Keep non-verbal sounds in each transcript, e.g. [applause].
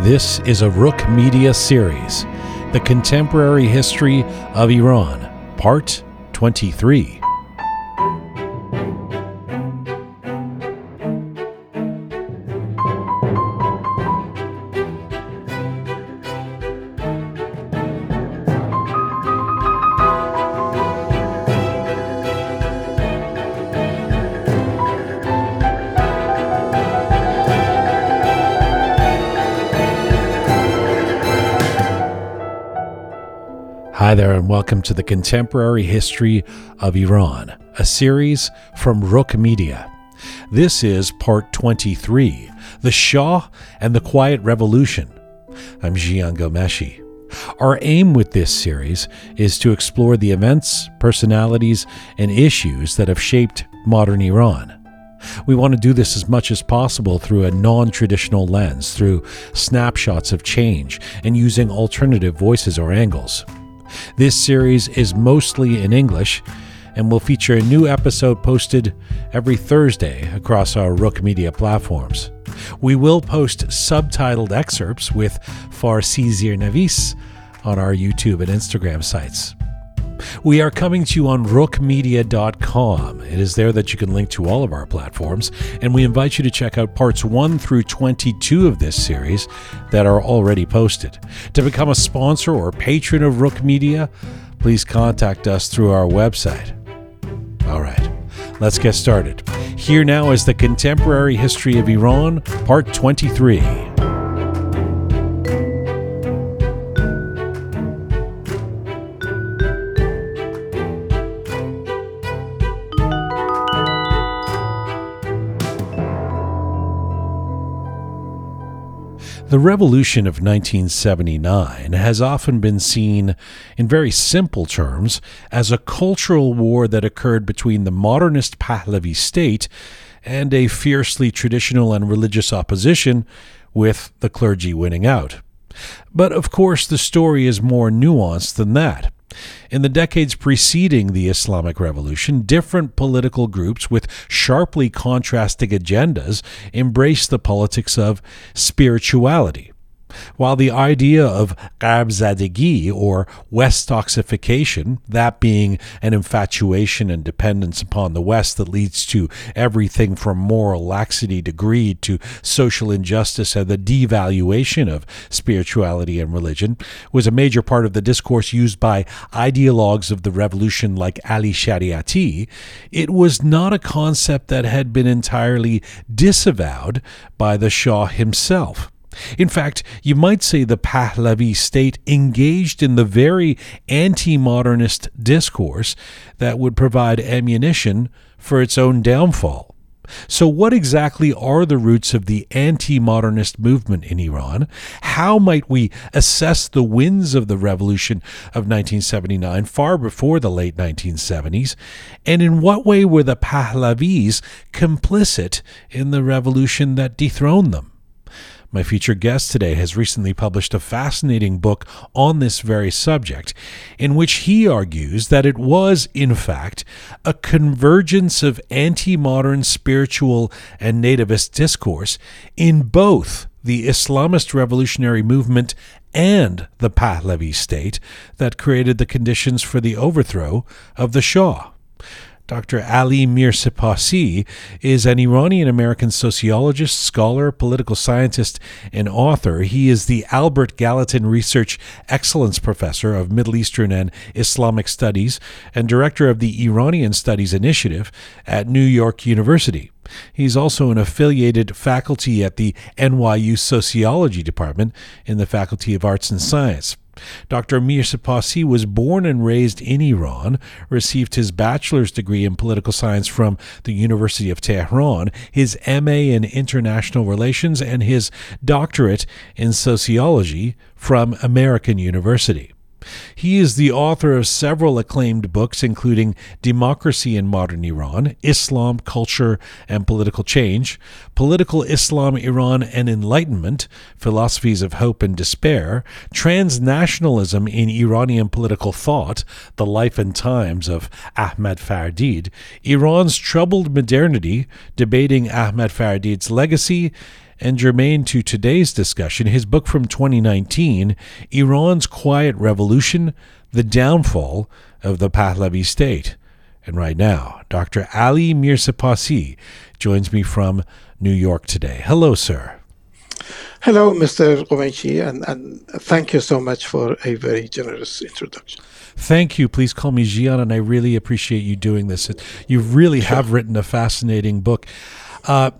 This is a Rook Media series, The Contemporary History of Iran, Part 23. Welcome to the Contemporary History of Iran, a series from Rook Media. This is part 23 The Shah and the Quiet Revolution. I'm Jian Ghomeshi. Our aim with this series is to explore the events, personalities, and issues that have shaped modern Iran. We want to do this as much as possible through a non traditional lens, through snapshots of change, and using alternative voices or angles. This series is mostly in English and will feature a new episode posted every Thursday across our Rook Media platforms. We will post subtitled excerpts with Farsi Zirnavis on our YouTube and Instagram sites. We are coming to you on rookmedia.com. It is there that you can link to all of our platforms, and we invite you to check out parts 1 through 22 of this series that are already posted. To become a sponsor or patron of Rook Media, please contact us through our website. All right, let's get started. Here now is the Contemporary History of Iran, Part 23. The revolution of 1979 has often been seen, in very simple terms, as a cultural war that occurred between the modernist Pahlavi state and a fiercely traditional and religious opposition, with the clergy winning out. But of course, the story is more nuanced than that. In the decades preceding the Islamic Revolution, different political groups with sharply contrasting agendas embraced the politics of spirituality. While the idea of Gharbzadegi or West toxification, that being an infatuation and dependence upon the West that leads to everything from moral laxity to greed to social injustice and the devaluation of spirituality and religion, was a major part of the discourse used by ideologues of the revolution like Ali Shariati, it was not a concept that had been entirely disavowed by the Shah himself. In fact, you might say the Pahlavi state engaged in the very anti modernist discourse that would provide ammunition for its own downfall. So, what exactly are the roots of the anti modernist movement in Iran? How might we assess the winds of the revolution of 1979 far before the late 1970s? And in what way were the Pahlavis complicit in the revolution that dethroned them? My featured guest today has recently published a fascinating book on this very subject, in which he argues that it was, in fact, a convergence of anti modern spiritual and nativist discourse in both the Islamist revolutionary movement and the Pahlavi state that created the conditions for the overthrow of the Shah. Dr. Ali Mirsepassi is an Iranian American sociologist, scholar, political scientist, and author. He is the Albert Gallatin Research Excellence Professor of Middle Eastern and Islamic Studies and director of the Iranian Studies Initiative at New York University. He's also an affiliated faculty at the NYU Sociology Department in the Faculty of Arts and Science. Dr. Amir Mirsepassi was born and raised in Iran, received his bachelor's degree in political science from the University of Tehran, his MA in international relations, and his doctorate in sociology from American University. He is the author of several acclaimed books, including Democracy in Modern Iran, Islam, Culture, and Political Change, Political Islam, Iran and Enlightenment, Philosophies of Hope and Despair, Transnationalism in Iranian Political Thought, The Life and Times of Ahmad Fardid, Iran's Troubled Modernity, Debating Ahmad Fardid's Legacy, And germane to today's discussion, his book from 2019, Iran's Quiet Revolution The Downfall of the Pahlavi State. And right now, Dr. Ali Mirsepassi joins me from New York today. Hello, sir. Hello, Mr. Ghomeshi, and, and thank you so much for a very generous introduction. Thank you. Please call me Jian, and I really appreciate you doing this. You really have written a fascinating book. Uh,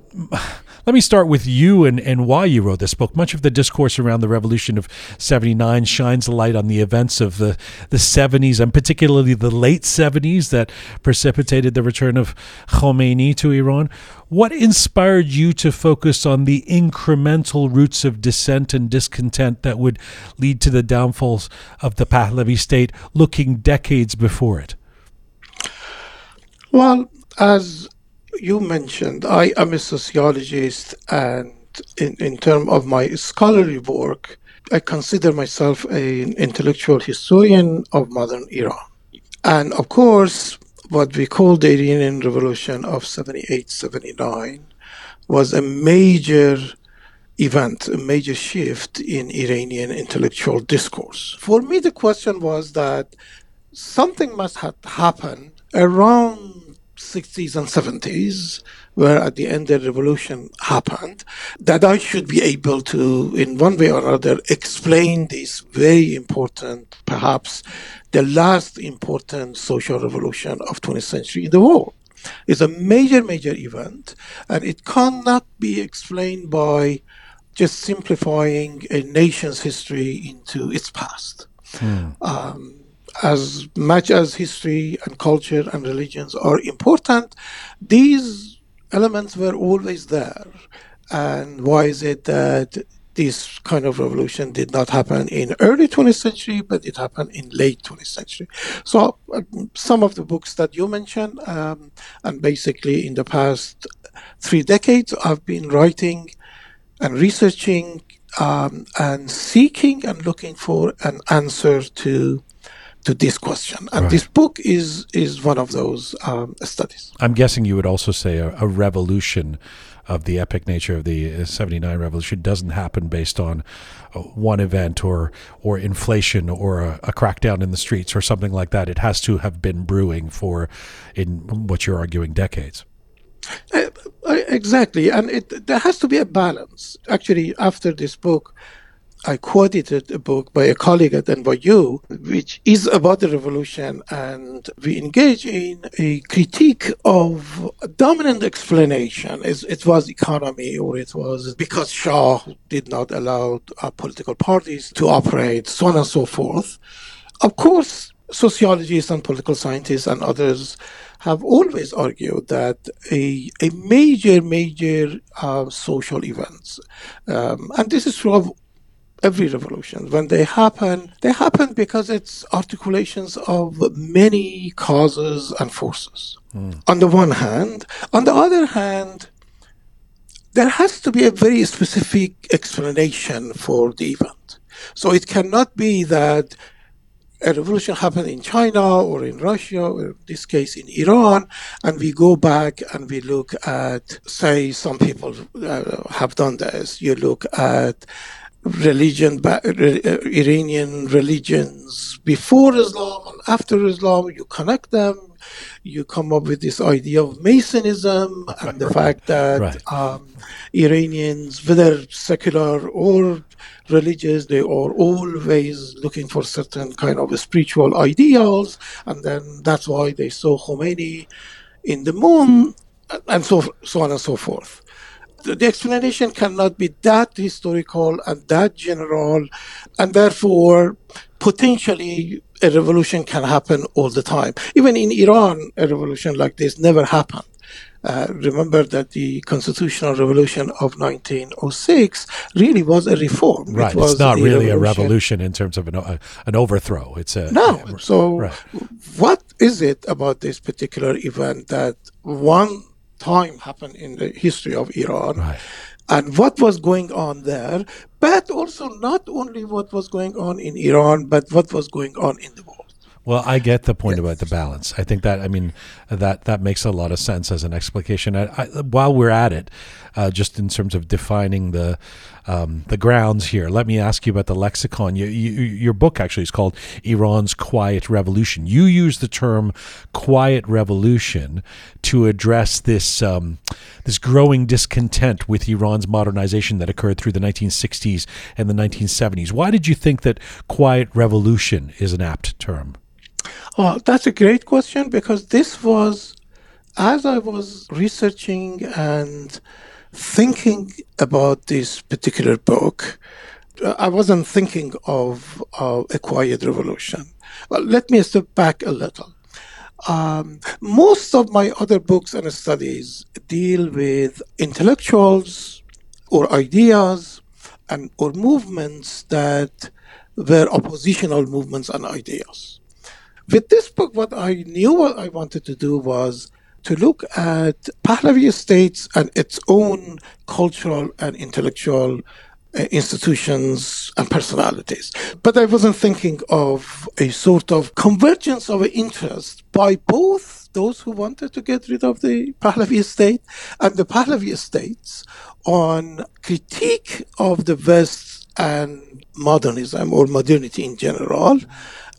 let me start with you and, and why you wrote this book. Much of the discourse around the revolution of 79 shines a light on the events of the, the 70s, and particularly the late 70s that precipitated the return of Khomeini to Iran. What inspired you to focus on the incremental roots of dissent and discontent that would lead to the downfalls of the Pahlavi state looking decades before it? Well, as you mentioned, I am a sociologist, and in, in terms of my scholarly work, I consider myself an intellectual historian of modern Iran. And of course, what we call the Iranian Revolution of 78 79 was a major event, a major shift in Iranian intellectual discourse. For me, the question was that something must have happened around 60s and 70s, where at the end the revolution happened, that I should be able to, in one way or another, explain this very important, perhaps the last important social revolution of 20th century in the world. It's a major, major event, and it cannot be explained by just simplifying a nation's history into its past. Hmm. Um, as much as history and culture and religions are important, these elements were always there. And why is it that this kind of revolution did not happen in early 20th century, but it happened in late 20th century. So uh, some of the books that you mentioned, um, and basically in the past three decades, I've been writing and researching um, and seeking and looking for an answer to to this question. And right. this book is is one of those um, studies. I'm guessing you would also say a, a, revolution of the epic nature of the 79 revolution doesn't happen based on uh, one event or or inflation or a, a, crackdown in the streets or something like that. It has to have been brewing for, in what you're arguing, decades. Uh, uh exactly, and it, there has to be a balance. Actually, after this book, I quoted a book by a colleague at NYU, which is about the revolution, and we engage in a critique of a dominant explanation. It was economy, or it was because Shah did not allow uh, political parties to operate, so on and so forth. Of course, sociologists and political scientists and others have always argued that a, a major, major uh, social events, um, and this is true of every revolution, when they happen, they happen because it's articulations of many causes and forces. Mm. On the one hand, on the other hand, there has to be a very specific explanation for the event. So it cannot be that a revolution happened in China or in Russia, or in this case in Iran, and we go back and we look at, say, some people uh, have done this. You look at religion, uh, Iranian religions before Islam and after Islam. You connect them. You come up with this idea of Masonism and the fact [laughs] that right. um, Iranians, whether secular or religious, they are always looking for certain kind of spiritual ideals, and then that's why they saw Khomeini in the moon, and so so on and so forth the explanation cannot be that historical and that general, and therefore potentially a revolution can happen all the time. Even in Iran, a revolution like this never happened. Uh, remember that the constitutional revolution of 1906 really was a reform. Right. It it's not really revolution. a revolution in terms of an, uh, an overthrow. It's a. No. Yeah, so, right. what is it about this particular event that one time happened in the history of Iran. Right. And what was going on there, but also not only what was going on in Iran, but what was going on in the world. Well, I get the point yes. about the balance. I think that I mean that that makes a lot of sense as an explication. I, I, while we're at it, uh, just in terms of defining the um, the grounds here, let me ask you about the lexicon. You, you, your book actually is called Iran's Quiet Revolution. You use the term "quiet revolution" to address this um, this growing discontent with Iran's modernization that occurred through the 1960s and the 1970s. Why did you think that "quiet revolution" is an apt term? Oh, that's a great question because this was, as I was researching and thinking about this particular book, I wasn't thinking of uh, a quiet revolution. Well, let me step back a little. Um, most of my other books and studies deal with intellectuals or ideas and or movements that were oppositional movements and ideas. With this book, what I knew what I wanted to do was to look at Pahlavi states and its own cultural and intellectual uh, institutions and personalities. But I wasn't thinking of a sort of convergence of interest by both those who wanted to get rid of the Pahlavi state and the Pahlavi states on critique of the West and modernism or modernity in general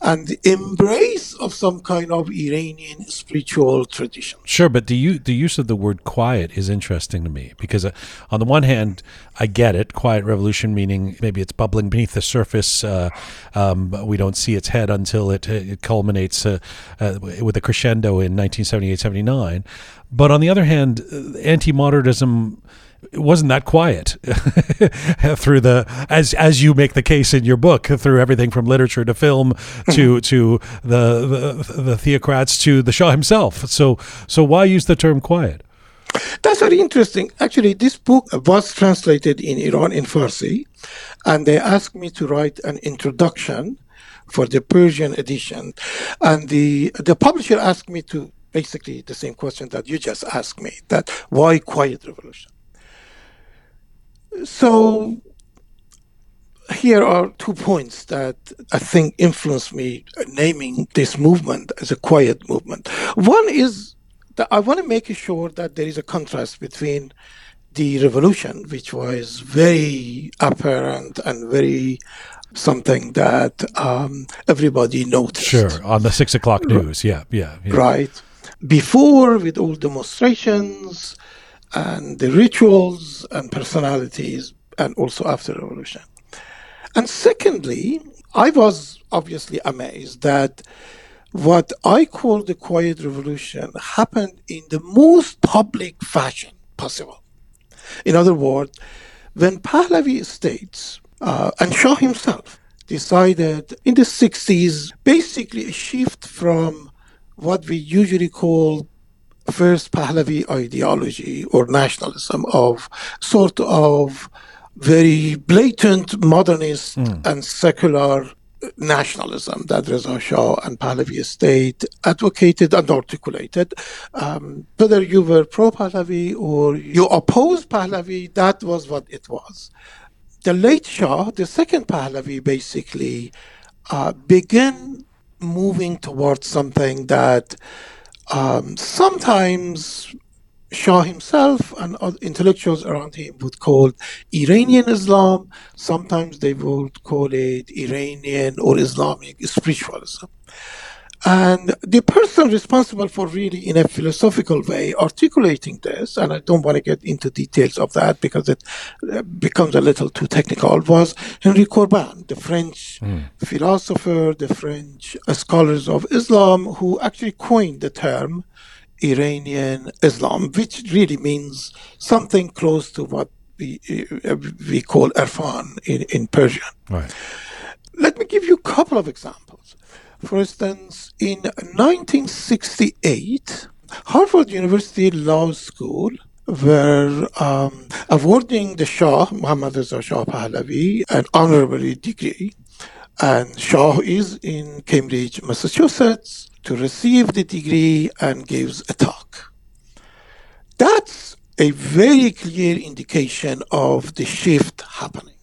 and the embrace of some kind of Iranian spiritual tradition. Sure, but the the use of the word quiet is interesting to me because uh, on the one hand, I get it, quiet revolution meaning maybe it's bubbling beneath the surface. Uh, um, we don't see its head until it, it culminates uh, uh with a crescendo in 1978-79. But on the other hand, uh, anti-modernism it wasn't that quiet [laughs] through the as as you make the case in your book through everything from literature to film to mm-hmm. to the, the the theocrats to the Shah himself. So so why use the term quiet? That's very interesting. Actually, this book was translated in Iran in Farsi, and they asked me to write an introduction for the Persian edition, and the the publisher asked me to basically the same question that you just asked me: that why quiet revolution? So here are two points that I think influenced me naming this movement as a quiet movement. One is that I want to make sure that there is a contrast between the revolution, which was very apparent and very something that um, everybody noticed. Sure, on the six o'clock news. Yeah, yeah, yeah. Right. Before, with all demonstrations, and the rituals and personalities, and also after revolution. And secondly, I was obviously amazed that what I call the quiet revolution happened in the most public fashion possible. In other words, when Pahlavi states uh, and Shah himself decided in the 60s basically a shift from what we usually call first Pahlavi ideology or nationalism of sort of very blatant modernist mm. and secular nationalism that Reza Shah and Pahlavi state advocated and articulated. Um, whether you were pro Pahlavi or you opposed Pahlavi, that was what it was. The late Shah, the second Pahlavi, basically uh, began moving towards something that um, sometimes Shah himself and intellectuals around him would call Iranian Islam. Sometimes they would call it Iranian or Islamic spiritualism. And the person responsible for really, in a philosophical way, articulating this, and I don't want to get into details of that because it uh, becomes a little too technical, was Henri Corbin, the French mm. philosopher, the French scholars of Islam, who actually coined the term Iranian Islam, which really means something close to what we, uh, we call Irfan in, in Persian. Right. Let me give you a couple of examples. For instance, in 1968, Harvard University Law School were um, awarding the Shah, Muhammad Reza Shah Pahlavi, an honorary degree. And Shah is in Cambridge, Massachusetts, to receive the degree and gives a talk. That's a very clear indication of the shift happening.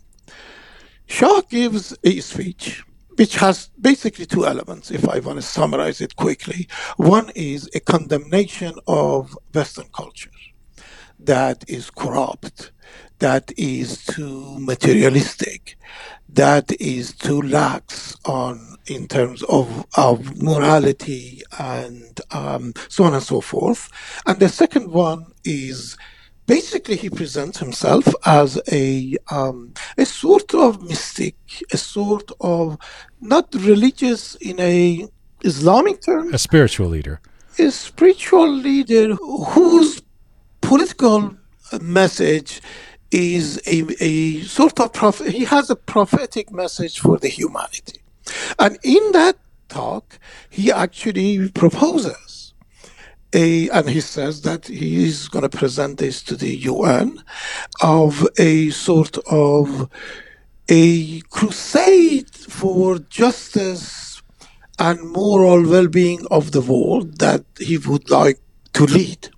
Shah gives a speech which has basically two elements, if I want to summarize it quickly. One is a condemnation of Western culture that is corrupt, that is too materialistic, that is too lax on in terms of, of morality and um, so on and so forth. And the second one is basically he presents himself as a um, a sort of mystic, a sort of not religious in a Islamic term, a spiritual leader, a spiritual leader whose political message is a, a sort of prophet. He has a prophetic message for the humanity, and in that talk, he actually proposes a, and he says that he is going to present this to the UN of a sort of a crusade for justice and moral well-being of the world that he would like to lead.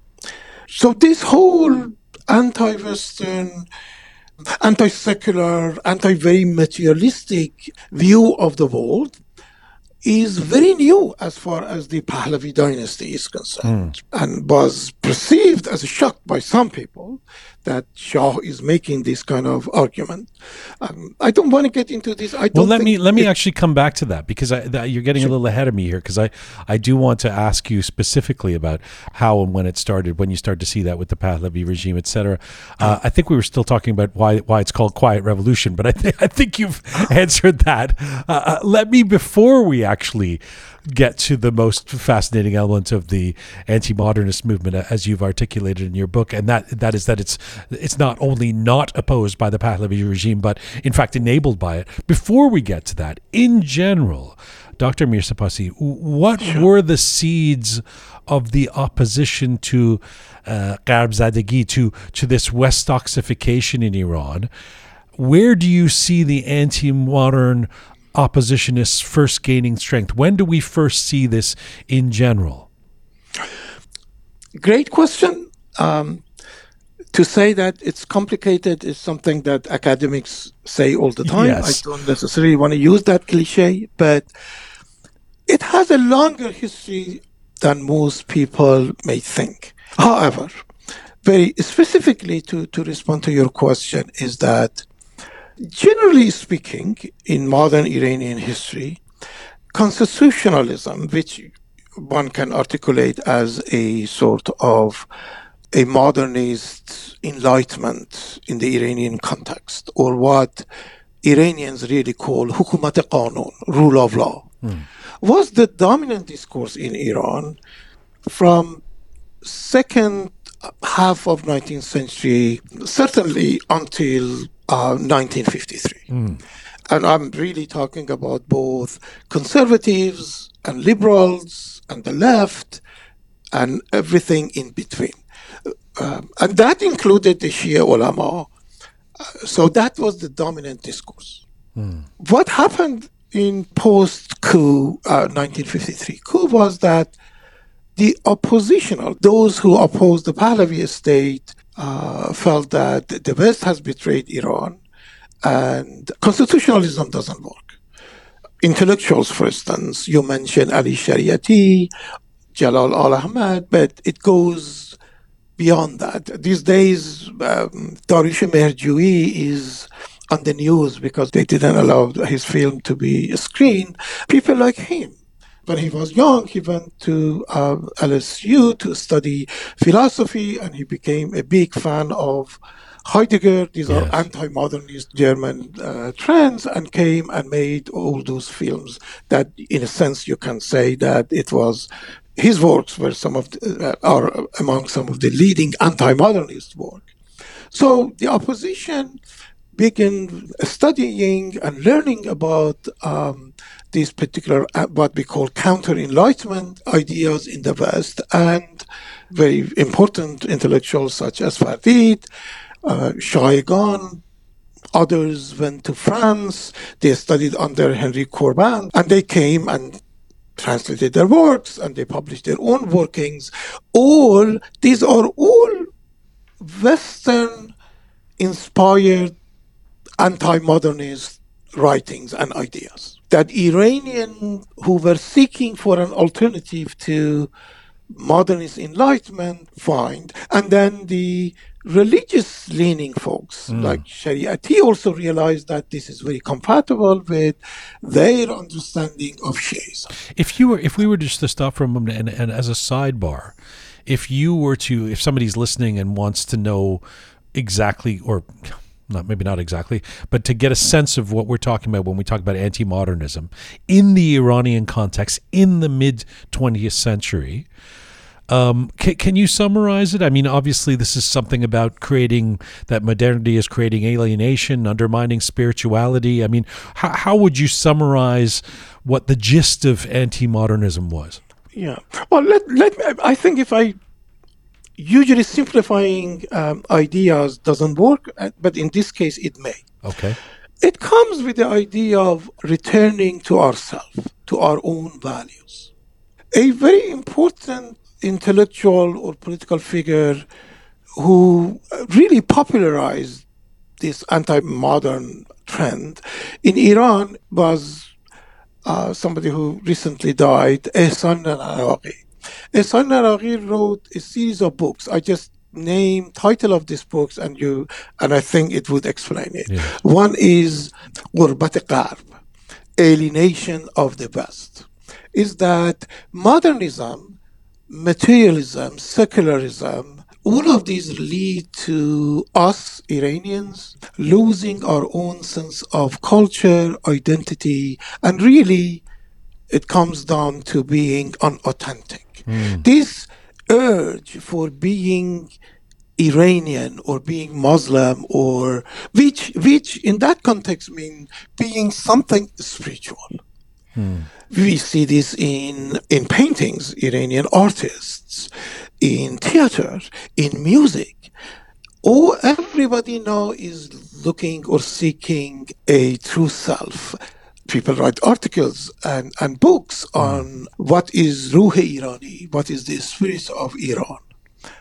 So this whole anti-Western, anti-secular, anti-very materialistic view of the world is very new as far as the Pahlavi dynasty is concerned mm. and was perceived as a shock by some people that Shah is making this kind of argument. Um, I don't want to get into this. I well, let me let me actually come back to that because I, that, you're getting sure. a little ahead of me here because I I do want to ask you specifically about how and when it started, when you start to see that with the Pahlavi regime, etc. Uh, I think we were still talking about why why it's called Quiet Revolution, but I think I think you've [laughs] answered that. Uh, uh, let me before we actually get to the most fascinating element of the anti-modernist movement as you've articulated in your book and that that is that it's it's not only not opposed by the Pahlavi regime but in fact enabled by it before we get to that in general Dr. Mirsepassi, what were the seeds of the opposition to uh, Zadegi, to, to this Westoxification in Iran? Where do you see the anti modern oppositionists first gaining strength? When do we first see this in general? Great question. Um, to say that it's complicated is something that academics say all the time. Yes. I don't necessarily want to use that cliche, but it has a longer history than most people may think. However, very specifically to, to respond to your question is that Generally speaking, in modern Iranian history, constitutionalism, which one can articulate as a sort of a modernist enlightenment in the Iranian context, or what Iranians really call hukumat qanun, rule of law, mm. was the dominant discourse in Iran from second half of 19th century, certainly until 1953. Uh, mm. And I'm really talking about both conservatives and liberals and the left and everything in between. Uh, and that included the Shia ulama. Uh, so that was the dominant discourse. Mm. What happened in post coup 1953 uh, coup was that the oppositional, those who opposed the Pahlavi state, uh, felt that the West has betrayed Iran and constitutionalism doesn't work. Intellectuals, for instance, you mentioned Ali Shariati, Jalal al Ahmad, but it goes beyond that. These days, um, Mehrjui is on the news because they didn't allow his film to be screened. People like him when he was young, he went to uh, LSU to study philosophy, and he became a big fan of Heidegger. These yes. are anti-modernist German uh, trends, and came and made all those films. That, in a sense, you can say that it was his works were some of the, uh, are among some of the leading anti-modernist work. So the opposition began studying and learning about um, these particular uh, what we call counter enlightenment ideas in the West and very important intellectuals such as Fardid, uh, others went to France, they studied under Henri Corbin, and they came and translated their works and they published their own workings. All these are all Western inspired anti modernist writings and ideas. that Iranian who were seeking for an alternative to modernist enlightenment find, and then the religious leaning folks mm. like Shariati also realized that this is very compatible with their understanding of Shiism. If you were, if we were just to stop for a moment, and, and as a sidebar, if you were to, if somebody's listening and wants to know exactly, or not maybe not exactly, but to get a sense of what we're talking about when we talk about anti-modernism in the Iranian context in the mid 20th century um, can, can you summarize it? I mean, obviously, this is something about creating that modernity is creating alienation, undermining spirituality. I mean, how, how would you summarize what the gist of anti modernism was? Yeah. Well, let, let I think if I usually simplifying um, ideas doesn't work, uh, but in this case, it may. Okay. It comes with the idea of returning to ourselves, to our own values. A very important intellectual or political figure who really popularized this anti-modern trend in Iran was uh, somebody who recently died, Ehsan Naraghi. Ehsan Naraghi wrote a series of books. I just name title of these books and you and I think it would explain it. Yeah. One is Ghurbat Gharb, Alienation of the West. Is that modernism materialism, secularism, all of these lead to us Iranians losing our own sense of culture, identity, and really it comes down to being unauthentic. Mm. This urge for being Iranian or being Muslim or which which in that context mean being something spiritual. Mm. We see this in, in paintings, Iranian artists, in theater, in music. Oh, everybody now is looking or seeking a true self. People write articles and, and books hmm. on what is Ruh Irani, what is the spirit of Iran.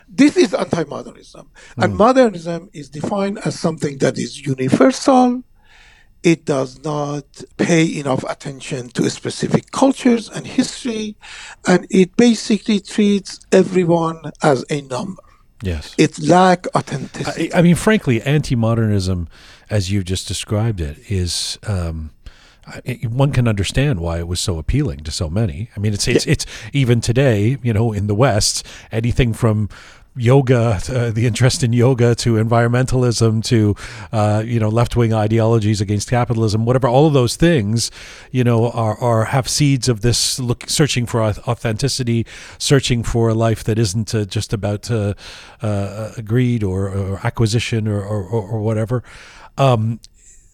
This is anti-modernism. Mm. And modernism is defined as something that is universal, it does not pay enough attention to specific cultures and history, and it basically treats everyone as a number. Yes. It lacks authenticity. I, I, mean, frankly, anti modernism, as you've just described it, is. Um, one can understand why it was so appealing to so many. I mean, it's it's, yeah. it's even today, you know, in the West, anything from yoga, uh, the interest in yoga, to environmentalism, to uh, you know left wing ideologies against capitalism, whatever. All of those things, you know, are, are have seeds of this look, searching for authenticity, searching for a life that isn't uh, just about uh, uh, greed or, or acquisition or, or, or whatever. Um,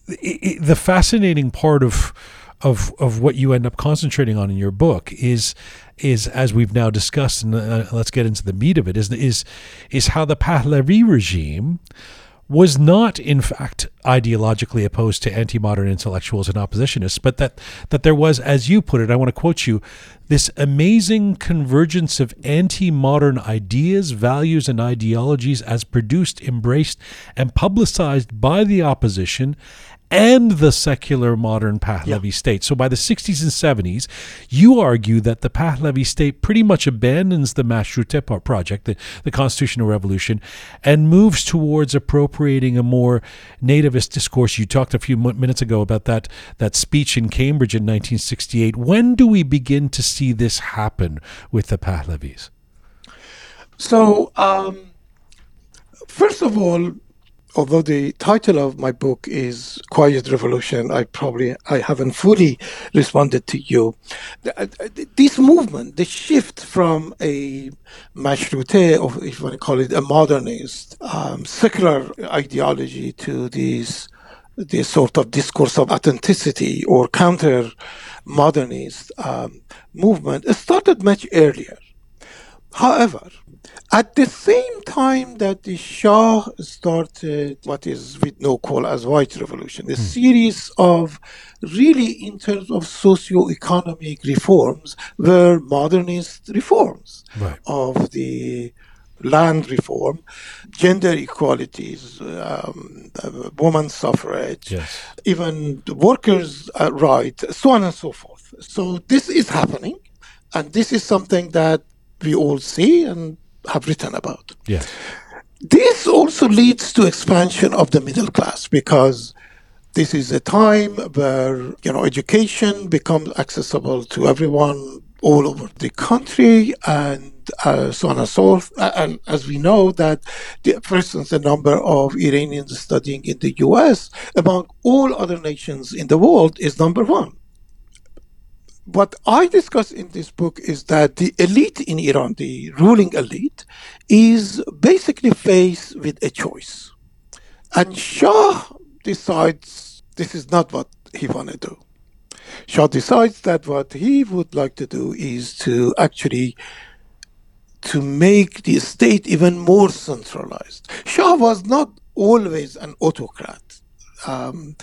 the fascinating part of of of what you end up concentrating on in your book is is as we've now discussed, and uh, let's get into the meat of it. Is is is how the Pahlavi regime was not, in fact, ideologically opposed to anti-modern intellectuals and oppositionists, but that that there was, as you put it, I want to quote you, this amazing convergence of anti-modern ideas, values, and ideologies as produced, embraced, and publicized by the opposition and the secular modern Pahlavi yeah. state. So by the 60s and 70s, you argue that the Pahlavi state pretty much abandons the Mashrute project, the, the constitutional revolution, and moves towards appropriating a more nativist discourse. You talked a few minutes ago about that, that speech in Cambridge in 1968. When do we begin to see this happen with the Pahlavis? So, um, first of all, although the title of my book is Quiet Revolution, I probably I haven't fully responded to you. Uh, this movement, the shift from a mashrute, or if you want to call it a modernist, um, secular ideology to this this sort of discourse of authenticity or counter modernist um, movement started much earlier. However, at the same time that the Shah started what is we now call as White Revolution, a hmm. series of really in terms of socio-economic reforms were modernist reforms right. of the land reform, gender equalities, um, woman suffrage, yes. even workers' uh, rights, so on and so forth. So this is happening, and this is something that we all see and have written about. Yes. This also leads to expansion of the middle class because this is a time where you know education becomes accessible to everyone all over the country and uh, so on and so forth. And as we know that, the, for instance, the number of Iranians studying in the U.S. among all other nations in the world is number one. What I discuss in this book is that the elite in Iran, the ruling elite, is basically faced with a choice. And Shah decides this is not what he want to do. Shah decides that what he would like to do is to actually to make the state even more centralized. Shah was not always an autocrat. Um,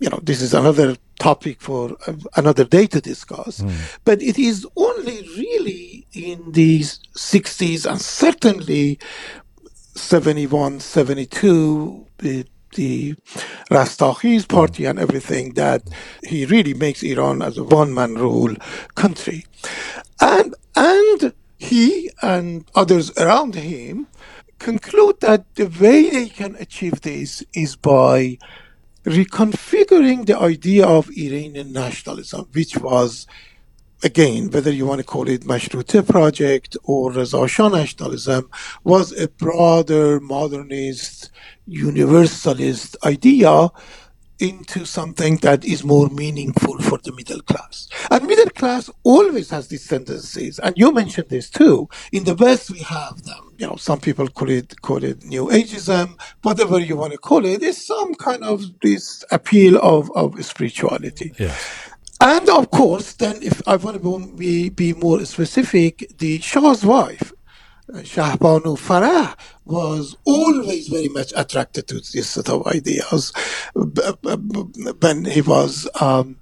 you know, this is another topic for uh, another day to discuss. Mm. But it is only really in the 60s and certainly 71, 72, with the Rastakhiz party and everything that he really makes Iran as a one man rule country. And, and he and others around him conclude that the way they can achieve this is by reconfiguring the idea of Iranian nationalism, which was again, whether you want to call it Mashrute project or Reza Shah nationalism, was a broader modernist, universalist idea into something that is more meaningful for the middle class. And middle class always has these tendencies, and you mentioned this too. In the West, we have them. You know, some people call it call it New Ageism, whatever you want to call it. It's some kind of this appeal of of spirituality. Yes. And of course, then if I want to be, be more specific, the Shah's wife, Shahbanu Farah, was always very much attracted to this sort of ideas when he was um,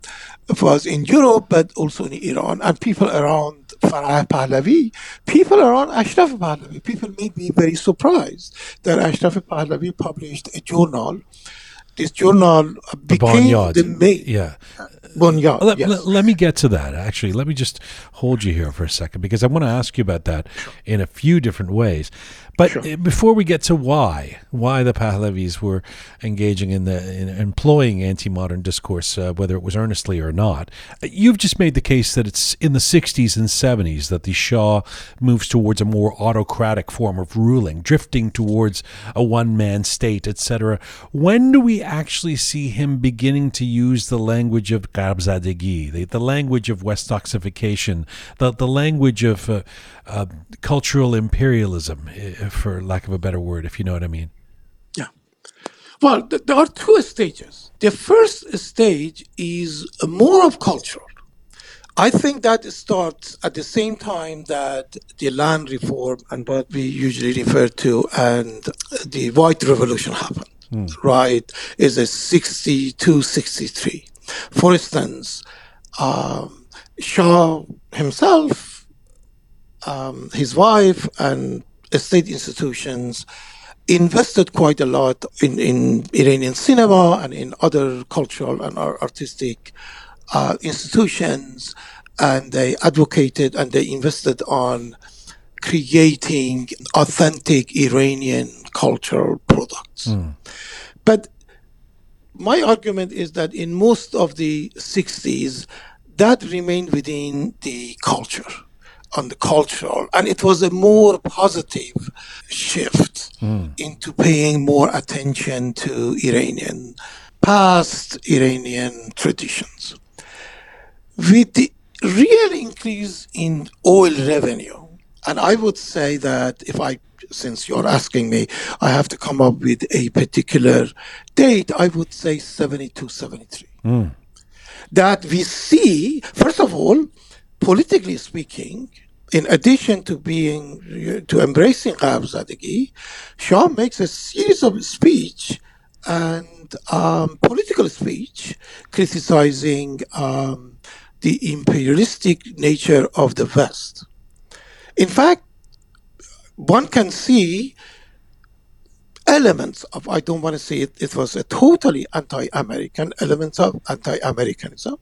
was in Europe, but also in Iran, and people around Farah Pahlavi, people around Ashraf Pahlavi, people may be very surprised that Ashraf Pahlavi published a journal. This journal became the main. Yeah. Bunyad, let, yes. let, let, me get to that, actually. Let me just hold you here for a second because I want to ask you about that in a few different ways. But sure. before we get to why, why the Pahlavis were engaging in the in employing anti-modern discourse, uh, whether it was earnestly or not, you've just made the case that it's in the 60s and 70s that the Shah moves towards a more autocratic form of ruling, drifting towards a one-man state, etc. When do we actually see him beginning to use the language of Gharbzadegi, the, the language of Westoxification, the the language of uh, uh, cultural imperialism, for lack of a better word, if you know what I mean. Yeah. Well, th- there are two stages. The first stage is more of cultural. I think that starts at the same time that the land reform and what we usually refer to and the white revolution happened, mm. right? Is a 62, 63. For instance, um, Shah himself um, his wife and state institutions invested quite a lot in, in Iranian cinema and in other cultural and artistic uh, institutions, and they advocated and they invested on creating authentic Iranian cultural products. Mm. But my argument is that in most of the 60s, that remained within the culture on the cultural, and it was a more positive shift mm. into paying more attention to Iranian past Iranian traditions. With the real increase in oil revenue, and I would say that if I, since you're asking me, I have to come up with a particular date, I would say 72, 73. Mm. That we see, first of all, politically speaking, in addition to being to embracing Gharbzadegi, Shah makes a series of speech and um, political speech criticizing um, the imperialistic nature of the West. In fact, one can see elements of, I don't want to say it, it was a totally anti American, elements of anti Americanism.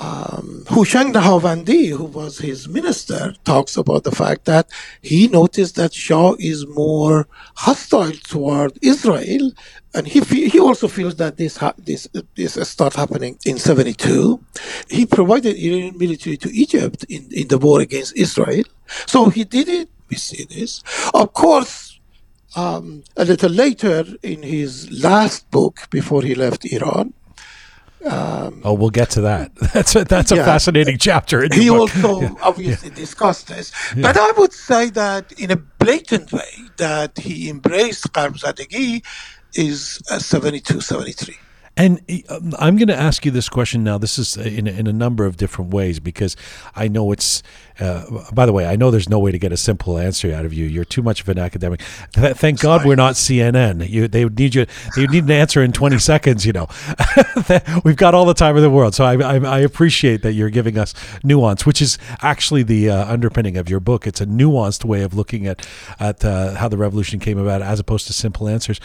Um, Hushang Nahavandi, who was his minister, talks about the fact that he noticed that Shah is more hostile toward Israel, and he fe- he also feels that this ha- this this start happening in '72. He provided Iranian military to Egypt in, in the war against Israel, so he did it. We see this, of course. Um, a little later, in his last book before he left Iran, um, oh, we'll get to that. [laughs] That's a, that's a yeah. fascinating chapter. he also [laughs] yeah. obviously yeah. discussed this, but I would say that in a blatant way that he embraced Gharb is 72, 73. And um, I'm going to ask you this question now. This is in, in a number of different ways because I know it's uh, by the way, I know there's no way to get a simple answer out of you. You're too much of an academic. Th- thank Sorry. God we're not CNN. You, they would need you. They would need an answer in 20 seconds. You know, [laughs] we've got all the time in the world. So I, I, I, appreciate that you're giving us nuance, which is actually the uh, underpinning of your book. It's a nuanced way of looking at at uh, how the revolution came about, as opposed to simple answers.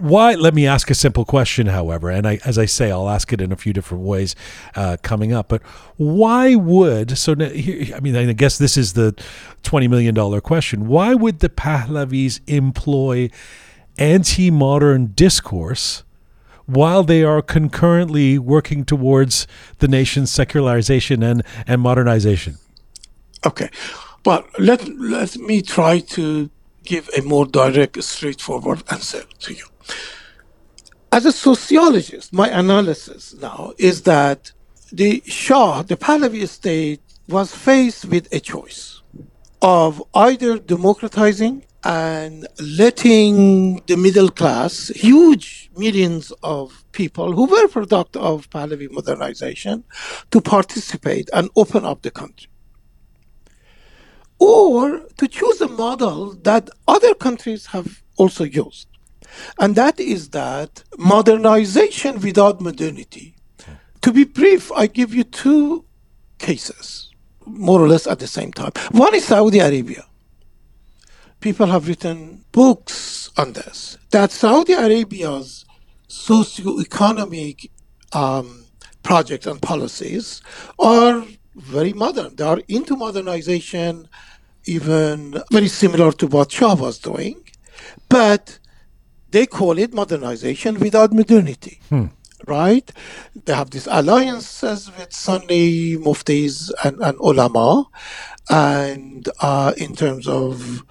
Why? Let me ask a simple question, however, and I, as I say, I'll ask it in a few different ways uh, coming up. But why would so? I mean I guess this is the $20 million question. Why would the Pahlavis employ anti modern discourse while they are concurrently working towards the nation's secularization and, and modernization? Okay. But let, let me try to give a more direct, straightforward answer to you. As a sociologist, my analysis now is that the Shah, the Pahlavi state, was faced with a choice of either democratizing and letting the middle class, huge millions of people who were product of Pahlavi modernization, to participate and open up the country. Or to choose a model that other countries have also used. And that is that modernization without modernity. To be brief, I give you two cases more or less at the same time. One is Saudi Arabia. People have written books on this. That Saudi Arabia's socio-economic um, projects and policies are very modern. They are into modernization, even very similar to what Shah was doing, but they call it modernization without modernity. Hmm right? They have these alliances with Sunni muftis and, and ulama, and uh, in terms of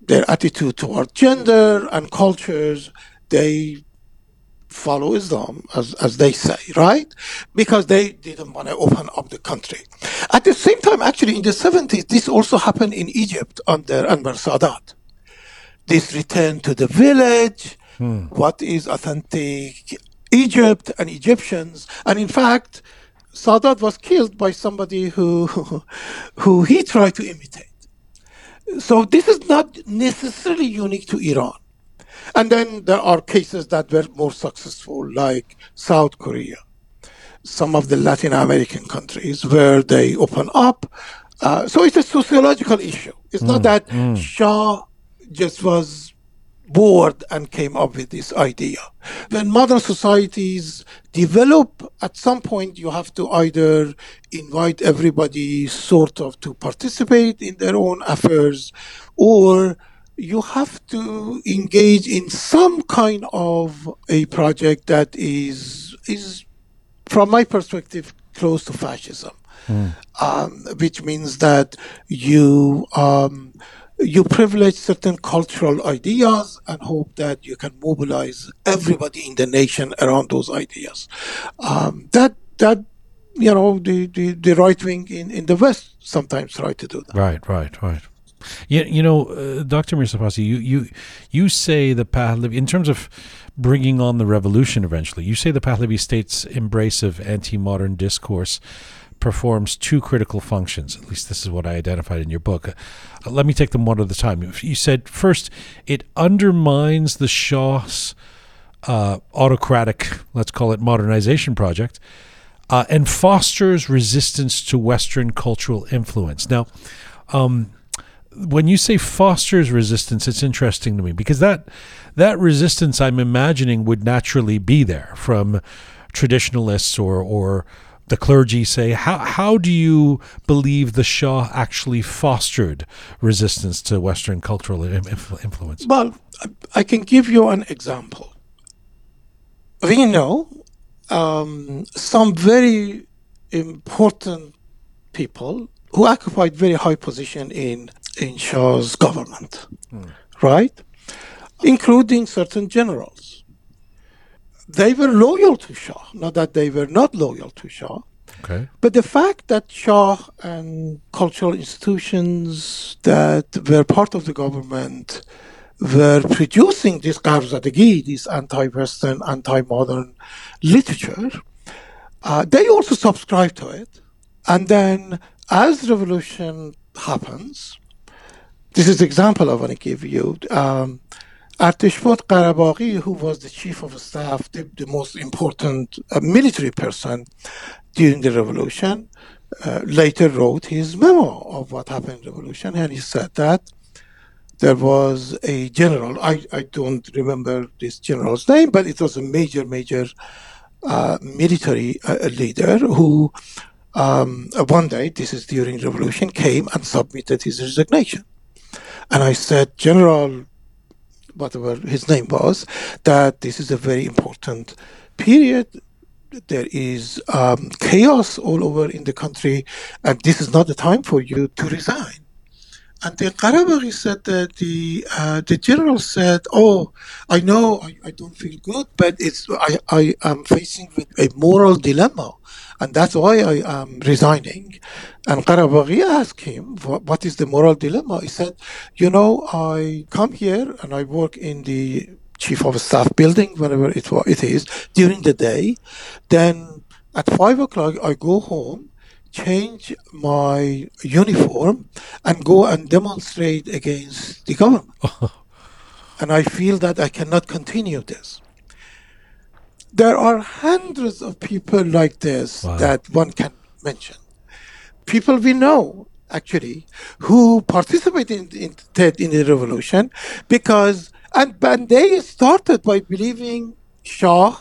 their attitude toward gender and cultures, they follow Islam, as, as they say, right? Because they didn't want to open up the country. At the same time, actually, in the 70s, this also happened in Egypt under Anwar Sadat. This return to the village, hmm. what is authentic Egypt and Egyptians. And in fact, Sadat was killed by somebody who, [laughs] who he tried to imitate. So this is not necessarily unique to Iran. And then there are cases that were more successful, like South Korea, some of the Latin American countries where they open up. Uh, so it's a sociological issue. It's mm, not that mm. Shah just was bored and came up with this idea. When modern societies develop, at some point you have to either invite everybody sort of to participate in their own affairs or you have to engage in some kind of a project that is is from my perspective close to fascism mm. um, which means that you um, you privilege certain cultural ideas and hope that you can mobilize everybody in the nation around those ideas. Um, that that you know the, the, the right wing in, in the West sometimes try to do that. Right, right, right. You, you know, uh, Dr. Mirsepassi, you, you you say the Pahlavi in terms of bringing on the revolution eventually. You say the Pahlavi state's embrace of anti-modern discourse performs two critical functions. At least this is what I identified in your book. Uh, let me take them one at a time. You said first, it undermines the Shah's uh, autocratic, let's call it modernization project, uh, and fosters resistance to Western cultural influence. Now, um, when you say fosters resistance, it's interesting to me because that that resistance I'm imagining would naturally be there from traditionalists or or the clergy say how how do you believe the Shah actually fostered resistance to Western cultural influence? Well, I can give you an example. We know um, some very important people who occupied very high position in in Shah's government, hmm. right? Including certain generals. They were loyal to Shah, not that they were not loyal to Shah. Okay. But the fact that Shah and cultural institutions that were part of the government were producing this Gharbzadegi, this anti-Western, anti-modern literature, uh, they also subscribed to it. And then as revolution happens, this is the example I want to give you. Um, Arteshbod Qarabaghi, who was the chief of staff, the, the most important uh, military person during the revolution, uh, later wrote his memo of what happened in the revolution, and he said that there was a general, I, I don't remember this general's name, but it was a major, major uh, military uh, leader who um, one day, this is during revolution, came and submitted his resignation. And I said, General, whatever his name was, that this is a very important period. There is um, chaos all over in the country, and this is not the time for you to resign. And the said that the uh, the general said, "Oh, I know I, I don't feel good, but it's I, I am facing with a moral dilemma, and that's why I am resigning." And Qarabaghi asked him, "What is the moral dilemma?" He said, "You know, I come here and I work in the chief of staff building, wherever it it is, during the day. Then at five o'clock I go home." Change my uniform and go and demonstrate against the government. [laughs] and I feel that I cannot continue this. There are hundreds of people like this wow. that one can mention. People we know, actually, who participated in, in, in the revolution because, and, and they started by believing Shah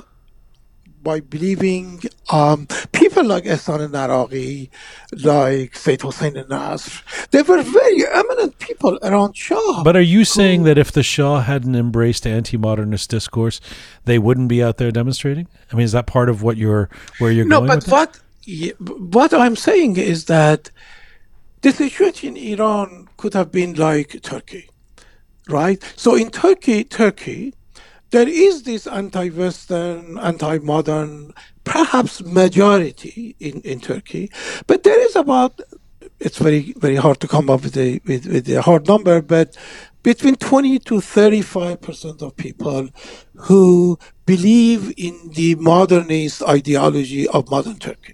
by believing um, people like Ehsan Naraghi, like Said Hossein Nasr, they were very eminent people around Shah. But are you who, saying that if the Shah hadn't embraced anti-modernist discourse, they wouldn't be out there demonstrating? I mean, is that part of what you're where you're no, going? No, but what what I'm saying is that the situation in Iran could have been like Turkey, right? So in Turkey, Turkey there is this anti-Western, anti-modern, perhaps majority in, in Turkey, but there is about, it's very, very hard to come up with a, with, with a hard number, but between 20 to 35% of people who believe in the modernist ideology of modern Turkey.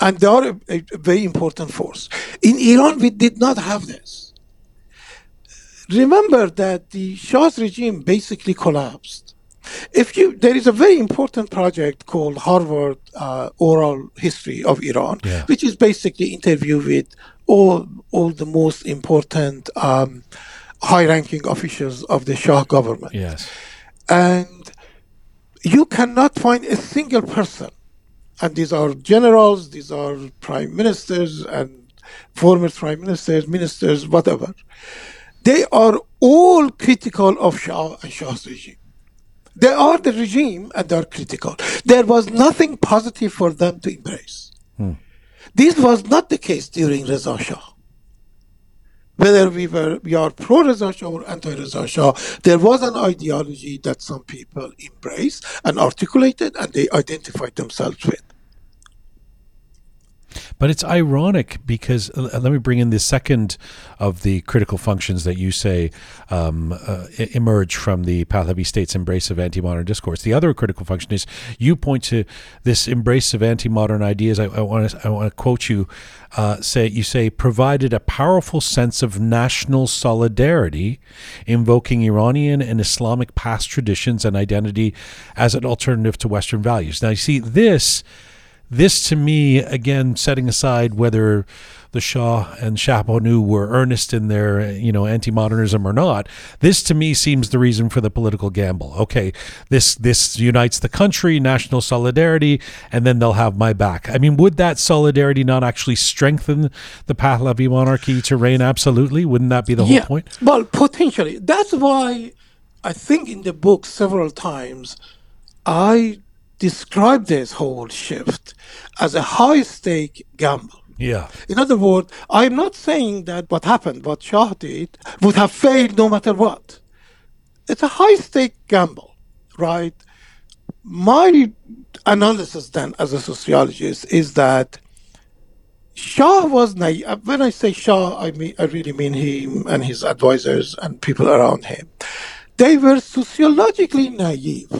And they are a, a very important force. In Iran, we did not have this remember that the Shah's regime basically collapsed. If you, there is a very important project called Harvard uh, Oral History of Iran, yeah. which is basically interview with all all the most important um, high-ranking officials of the Shah government. Yes, and you cannot find a single person, and these are generals, these are prime ministers, and former prime ministers, ministers, whatever they are all critical of Shah and Shah's regime. They are the regime and they are critical. There was nothing positive for them to embrace. Hmm. This was not the case during Reza Shah. Whether we were we are pro Reza Shah or anti Reza Shah, there was an ideology that some people embraced and articulated and they identified themselves with. But it's ironic because uh, let me bring in the second of the critical functions that you say um, uh, emerge from the Pahlavi state's embrace of anti modern discourse. The other critical function is you point to this embrace of anti modern ideas. I, I want to I want to quote you. Uh, say you say provided a powerful sense of national solidarity, invoking Iranian and Islamic past traditions and identity as an alternative to Western values. Now you see this this to me, again, setting aside whether the Shah and Banu were earnest in their, you know, anti-modernism or not. This to me seems the reason for the political gamble. Okay, this this unites the country, national solidarity, and then they'll have my back. I mean, would that solidarity not actually strengthen the Pahlavi monarchy to reign absolutely? Wouldn't that be the whole yeah, point? Well, potentially. That's why I think in the book several times I describe this whole shift as a high stake gamble. Yeah. In other words, I'm not saying that what happened, what Shah did, would have failed no matter what. It's a high stake gamble, right? My analysis then as a sociologist is that Shah was naive. Uh, when I say Shah, I mean I really mean him and his advisors and people around him. They were sociologically naive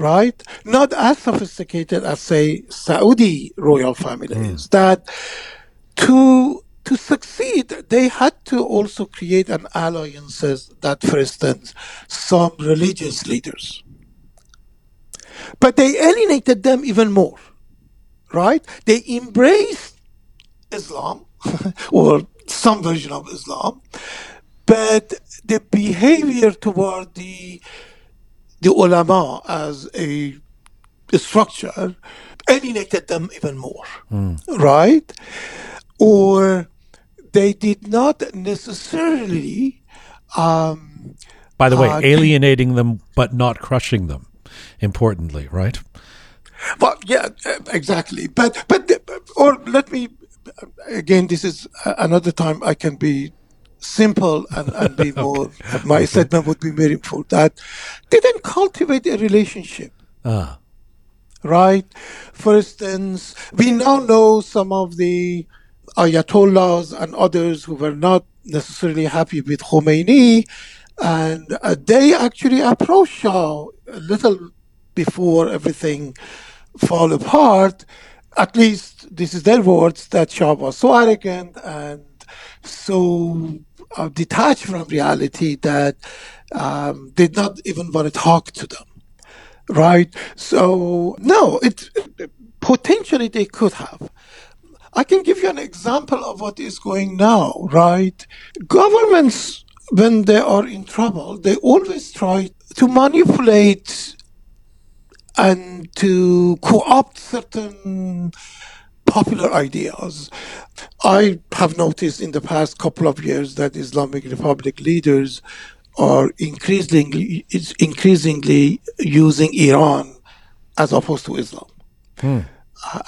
right? Not as sophisticated as, say, Saudi royal families. Mm. That to to succeed, they had to also create an alliances that, for instance, some religious leaders. But they alienated them even more, right? They embraced Islam [laughs] or some version of Islam, but the behavior toward the the ulama as a, a structure alienated them even more, mm. right? Or they did not necessarily. Um, By the way, uh, alienating them but not crushing them, importantly, right? Well, yeah, exactly. But but or let me again. This is another time I can be simple and, and be [laughs] more, okay. my statement would be meaningful, that didn't cultivate a relationship. Ah. Right? For instance, we now know some of the Ayatollahs and others who were not necessarily happy with Khomeini, and uh, they actually approached Shah a little before everything fall apart. At least this is their words that Shah was so arrogant and so uh, detached from reality that um, did not even want to talk to them. Right? So, no, it, it potentially they could have. I can give you an example of what is going now, right? Governments, when they are in trouble, they always try to manipulate and to co-opt certain popular ideas. I have noticed in the past couple of years that Islamic Republic leaders are increasingly increasingly using Iran as opposed to Islam. Hmm.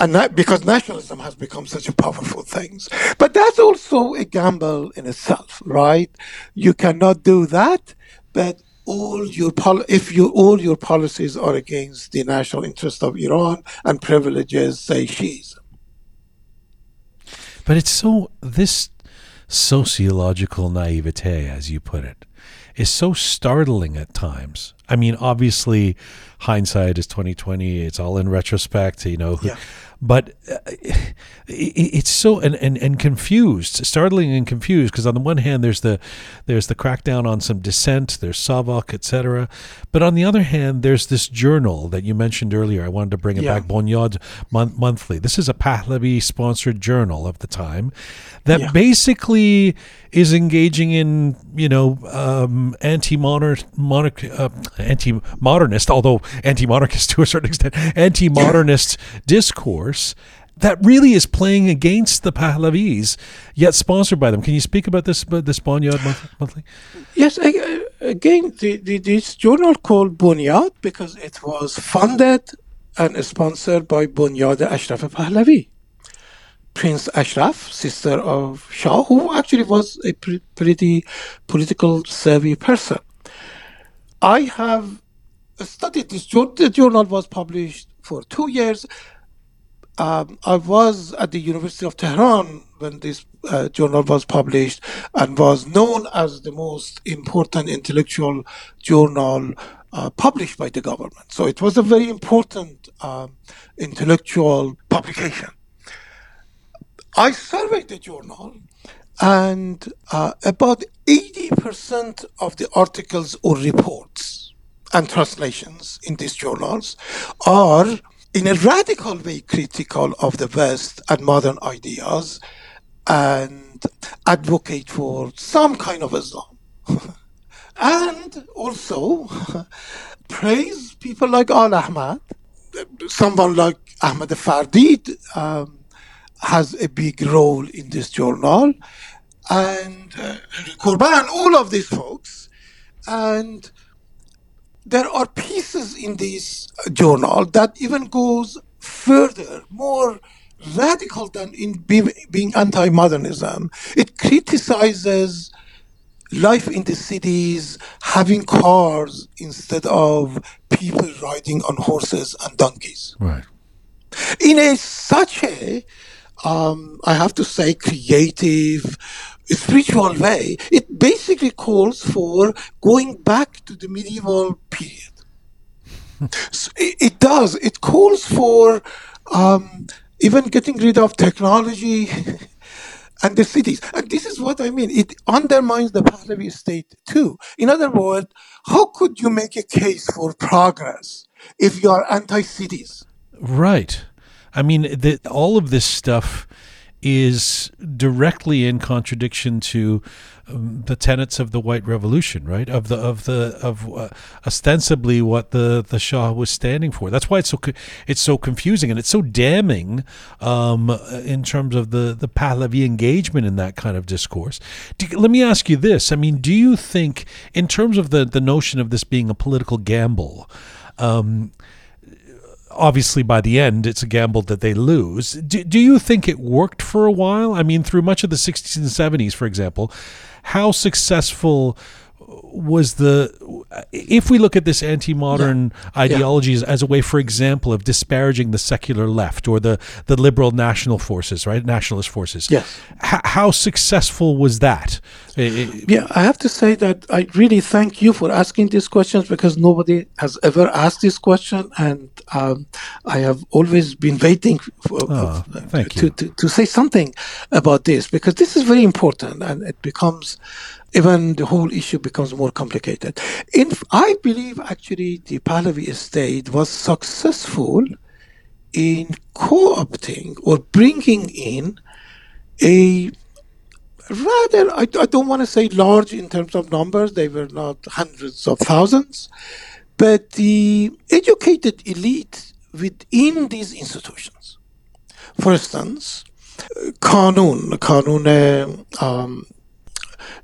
And that, because nationalism has become such a powerful thing. But that's also a gamble in itself, right? You cannot do that, but all your pol- if you all your policies are against the national interest of Iran and privileges, say Shiism. But it's so, this sociological naivete, as you put it, is so startling at times. I mean, obviously, hindsight is twenty twenty. It's all in retrospect, you know. Yeah but uh, it's so and, and, and confused, startling and confused. Because on the one hand, there's the there's the crackdown on some dissent, there's Savak, etc. But on the other hand, there's this journal that you mentioned earlier. I wanted to bring it yeah. back, Bunyad Mon- Monthly. This is a Pahlavi sponsored journal of the time that yeah. basically is engaging in you know um, anti-monarch monarch uh, anti-modernist, although anti-monarchist [laughs] to a certain extent, anti-modernist [laughs] discourse that really is playing against the Pahlavis, yet sponsored by them. Can you speak about this this Bunyad Monthly? Yes, uh, again, the, the, this journal called Bunyad because it was funded and sponsored by Bunyad Ashraf Pahlavi. Prince Ashraf, sister of Shah, who actually was a pre- pretty political savvy person. I have studied this journal. The journal was published for two years. Um, I was at the University of Tehran when this uh, journal was published and was known as the most important intellectual journal uh, published by the government. So it was a very important uh, intellectual publication. I surveyed the journal, and uh, about 80% of the articles or reports and translations in these journals are, in a radical way, critical of the West and modern ideas and advocate for some kind of Islam. [laughs] and also [laughs] praise people like Al Ahmad, someone like Ahmad Fardid um, has a big role in this journal, and uh, Corbin, all of these folks. And there are pieces in this journal that even goes further, more radical than in be, being anti-modernism. It criticizes life in the cities, having cars instead of people riding on horses and donkeys. Right. In a such a, um, I have to say, creative, spiritual way, it basically calls for going back to the medieval period. so it, it, does. It calls for um, even getting rid of technology [laughs] and the cities. And this is what I mean. It undermines the Pahlavi state too. In other words, how could you make a case for progress if you are anti-cities? Right. I mean, the, all of this stuff is directly in contradiction to um, the tenets of the white revolution right? Of the of the of uh, ostensibly what the the shah was standing for. That's why it's so it's so confusing and it's so damning um, in terms of the the pahlavi engagement in that kind of discourse. Do, let me ask you this. I mean do you think in terms of the the notion of this being a political gamble um, obviously by the end it's a gamble that they lose. Do, do you think it worked for a while? I mean through much of the 60s and 70s for example how successful was the if we look at this anti-modern yeah. ideology yeah. as a way for example of disparaging the secular left or the the liberal national forces right? Nationalist forces. Yes. H- how successful was that? Yeah i have to say that i really thank you for asking these questions because nobody has ever asked this question and um, i have always been waiting for, oh, uh, to, to, to say something about this because this is very important and it becomes even the whole issue becomes more complicated. In, I believe actually the Pahlavi estate was successful in co-opting or bringing in a rather, I, I don't want to say large in terms of numbers, they were not hundreds of thousands, but the educated elite within these institutions. For instance, Kanun, Kanun um,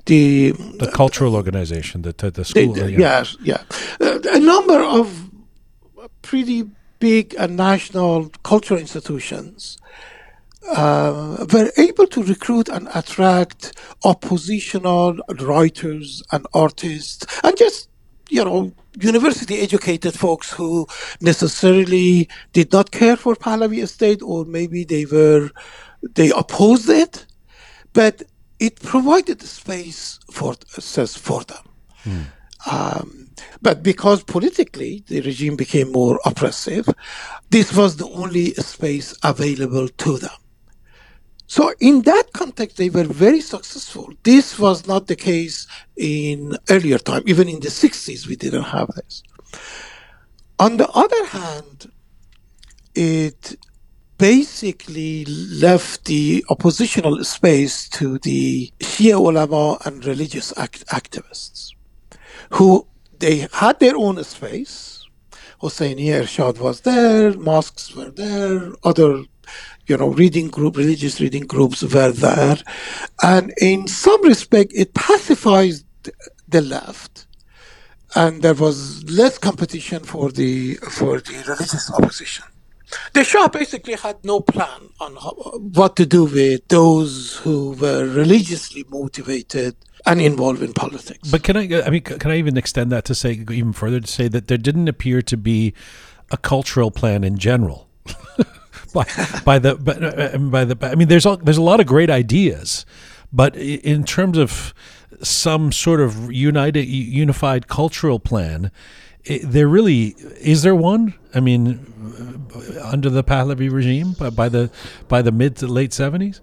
the the cultural organization, the the, the school. The, the, yeah, yeah, uh, a number of pretty big and national cultural institutions uh, were able to recruit and attract oppositional writers and artists and just you know university educated folks who necessarily did not care for Pahlavi estate or maybe they were they opposed it but it provided space for says for them. Mm. Um, but because politically the regime became more oppressive, this was the only space available to them. So in that context, they were very successful. This was not the case in earlier time. Even in the 60s, we didn't have this. On the other hand, it basically left the oppositional space to the Shia ulama and religious act- activists, who they had their own space. Hosseiniyeh Ershad was there, mosques were there, other you know, reading group, religious reading groups were there. And in some respect, it pacified the left. And there was less competition for the, for the religious opposition. The Shah basically had no plan on what to do with those who were religiously motivated and involved in politics. But can I? I mean, can I even extend that to say even further to say that there didn't appear to be a cultural plan in general. [laughs] by, by the by, uh, by the I mean, there's a, there's a lot of great ideas, but in terms of some sort of united unified cultural plan, it, there really is there one? I mean, uh, under the Pahlavi regime by, by the by the mid to late seventies.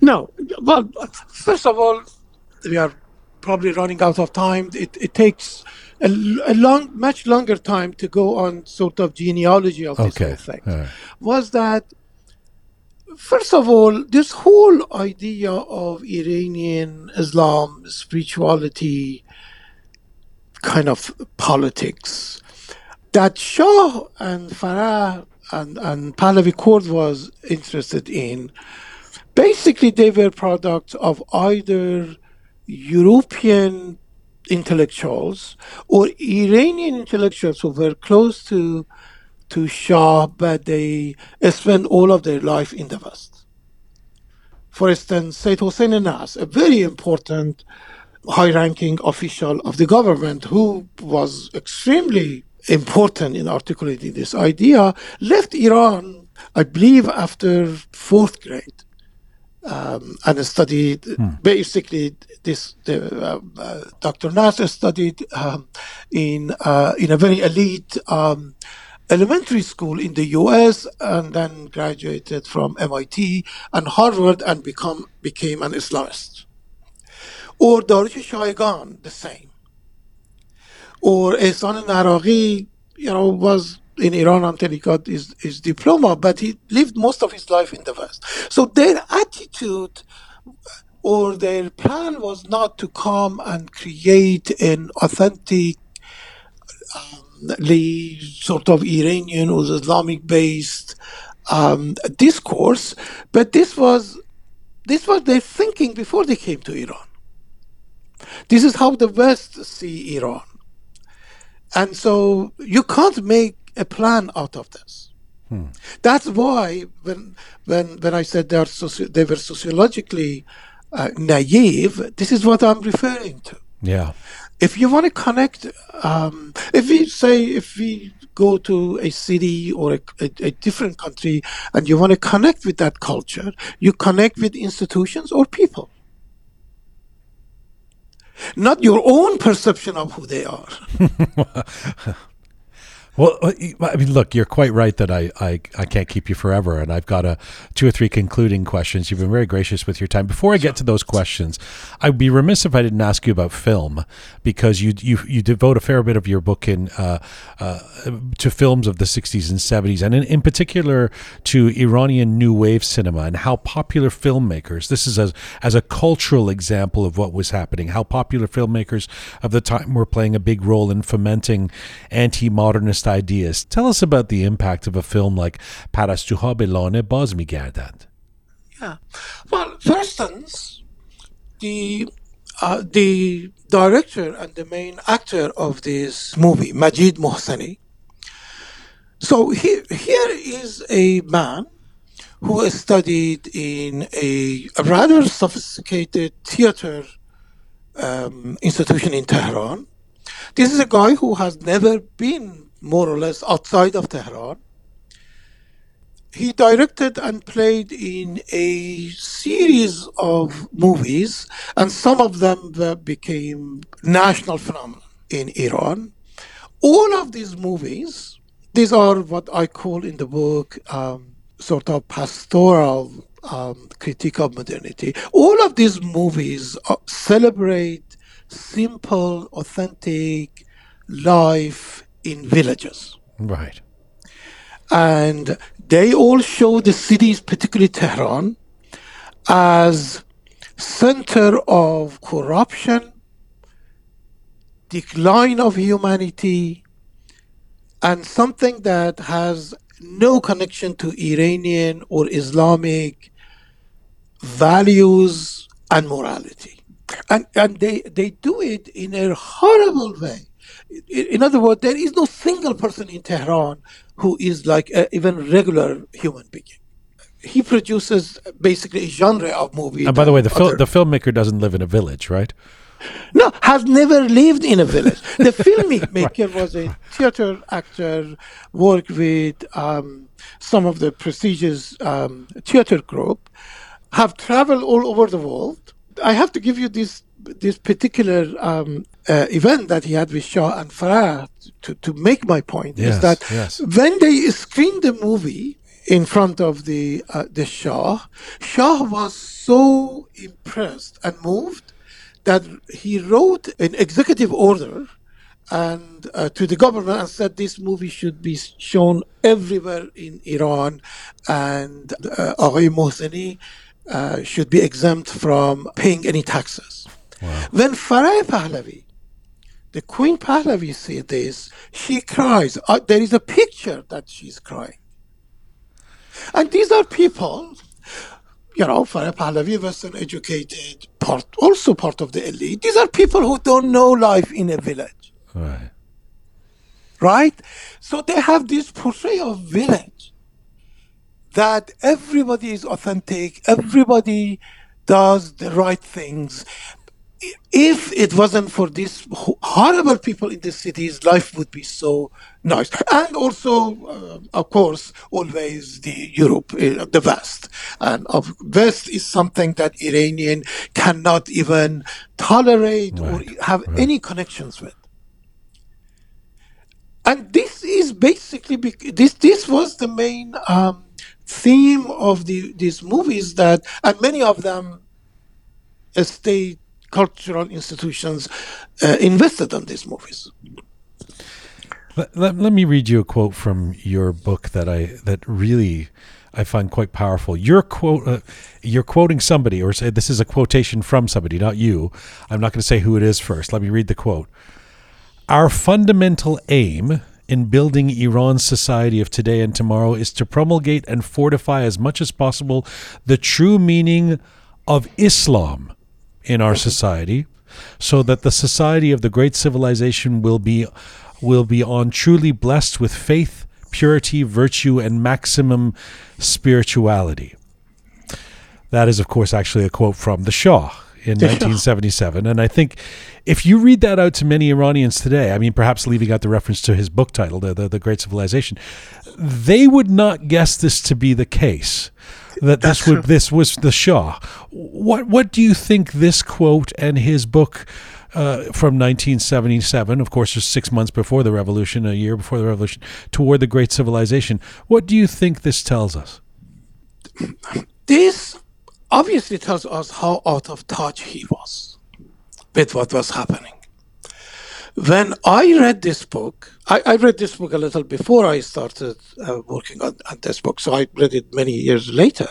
No, well, first of all, we are probably running out of time. It, it takes a, a long, much longer time to go on sort of genealogy of this whole thing. Right. Was that first of all, this whole idea of Iranian Islam, spirituality, kind of politics, that Shah and Farah and, and Pahlavi court was interested in, basically they were products of either European intellectuals or Iranian intellectuals who were close to to Shah, but they spent all of their life in the West. For instance, Said Hossein Nasr, a very important high ranking official of the government who was extremely important in articulating this idea, left Iran, I believe, after fourth grade. Um, and studied hmm. basically this. The, uh, uh, Dr. Nasser studied um, in uh, in a very elite um, elementary school in the U.S. and then graduated from MIT and Harvard and become became an Islamist. Or Dariush Shayegan, the same or Ehsan Naraghi, you know, was in Iran until he got his, his diploma, but he lived most of his life in the West. So their attitude or their plan was not to come and create an authentic, um, sort of Iranian or Islamic based um, discourse, but this was this was their thinking before they came to Iran. This is how the West see Iran. And so you can't make a plan out of this. Hmm. That's why when when when I said they are soci- they were sociologically uh, naive, this is what I'm referring to. Yeah. If you want to connect, um, if we say if we go to a city or a, a, a different country and you want to connect with that culture, you connect with institutions or people not your own perception of who they are. [laughs] Well, uh, I mean, look, you're quite right that I, I, I can't keep you forever, and I've got a two or three concluding questions. You've been very gracious with your time. Before I get to those questions, I'd be remiss if I didn't ask you about film, because you you you devote a fair bit of your book in uh, uh, to films of the 60s and 70s, and in, in particular to Iranian new wave cinema and how popular filmmakers. This is as as a cultural example of what was happening. How popular filmmakers of the time were playing a big role in fomenting anti-modernist ideas. Tell us about the impact of a film like Belane Baz Migardand. Yeah. Well, for instance, the uh, the director and the main actor of this movie, Majid Mohseni. So here, here is a man who studied in a, a rather sophisticated theater um, institution in Tehran. This is a guy who has never been more or less outside of Tehran. He directed and played in a series of movies, and some of them became national phenomena in Iran. All of these movies, these are what I call in the book um, sort of pastoral um, critique of modernity. All of these movies uh, celebrate simple, authentic life in villages. Right. And they all show the cities, particularly Tehran, as center of corruption, decline of humanity, and something that has no connection to Iranian or Islamic values and morality. And, and they, they do it in a horrible way in other words, there is no single person in Tehran who is like a, even regular human being. He produces basically a genre of movie. And by the way, the fil- the filmmaker doesn't live in a village, right? No, has never lived in a village. The [laughs] filmmaker right. was a theater actor, worked with um, some of the prestigious um, theater group, have traveled all over the world. I have to give you this this particular um, uh, event that he had with Shah and Farah to, to make my point yes, is that yes. when they screened the movie in front of the uh, the Shah, Shah was so impressed and moved that he wrote an executive order and uh, to the government and said this movie should be shown everywhere in Iran, and uh, Aghay Mohseni uh, should be exempt from paying any taxes. Wow. When Farah Pahlavi, the Queen Pahlavi, said this, she cries. Uh, there is a picture that she's crying. And these are people, you know, for Farah Pahlavi, Western educated, part, also part of the elite. These are people who don't know life in a village. Right. Right? So they have this portrayal of village that everybody is authentic, everybody does the right things. If it wasn't for these horrible people in the cities, life would be so nice. And also, uh, of course, always the Europe, uh, the West. And of West is something that Iranian cannot even tolerate right. or have right. any connections with and this is basically this this was the main um, theme of the these movies that and many of them state cultural institutions uh, invested on these movies let, let, let, me read you a quote from your book that i that really I find quite powerful. You're quote, uh, you're quoting somebody, or say this is a quotation from somebody, not you. I'm not going to say who it is first. Let me read the quote. Our fundamental aim in building Iran's society of today and tomorrow is to promulgate and fortify as much as possible the true meaning of Islam in our society so that the society of the great civilization will be will be on truly blessed with faith, purity, virtue and maximum spirituality. That is of course actually a quote from the Shah in 1977 and I think if you read that out to many Iranians today, I mean, perhaps leaving out the reference to his book title, The, the, the Great Civilization, they would not guess this to be the case. That this would this was the Shah. What what do you think this quote and his book uh, from 1977, of course, just six months before the revolution, a year before the revolution, toward the Great Civilization. What do you think this tells us? This obviously tells us how out of touch he was with what was happening. When I read this book, I, I read this book a little before I started uh, working on, on this book, so I read it many years later.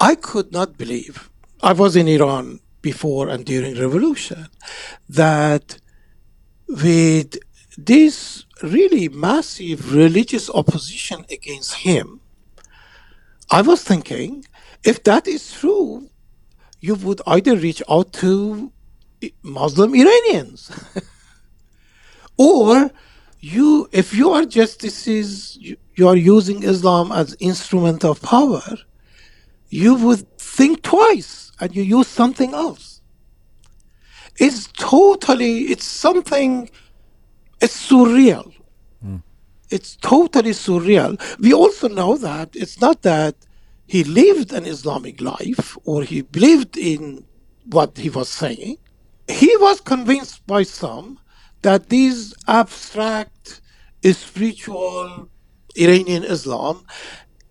I could not believe, I was in Iran before and during revolution, that with this really massive religious opposition against him, I was thinking, if that is true, you would either reach out to Muslim Iranians [laughs] or you if you are just this is you, you are using Islam as instrument of power you would think twice and you use something else. It's totally it's something it's surreal. Mm. it's totally surreal. We also know that it's not that he lived an Islamic life or he believed in what he was saying, he was convinced by some that this abstract spiritual Iranian Islam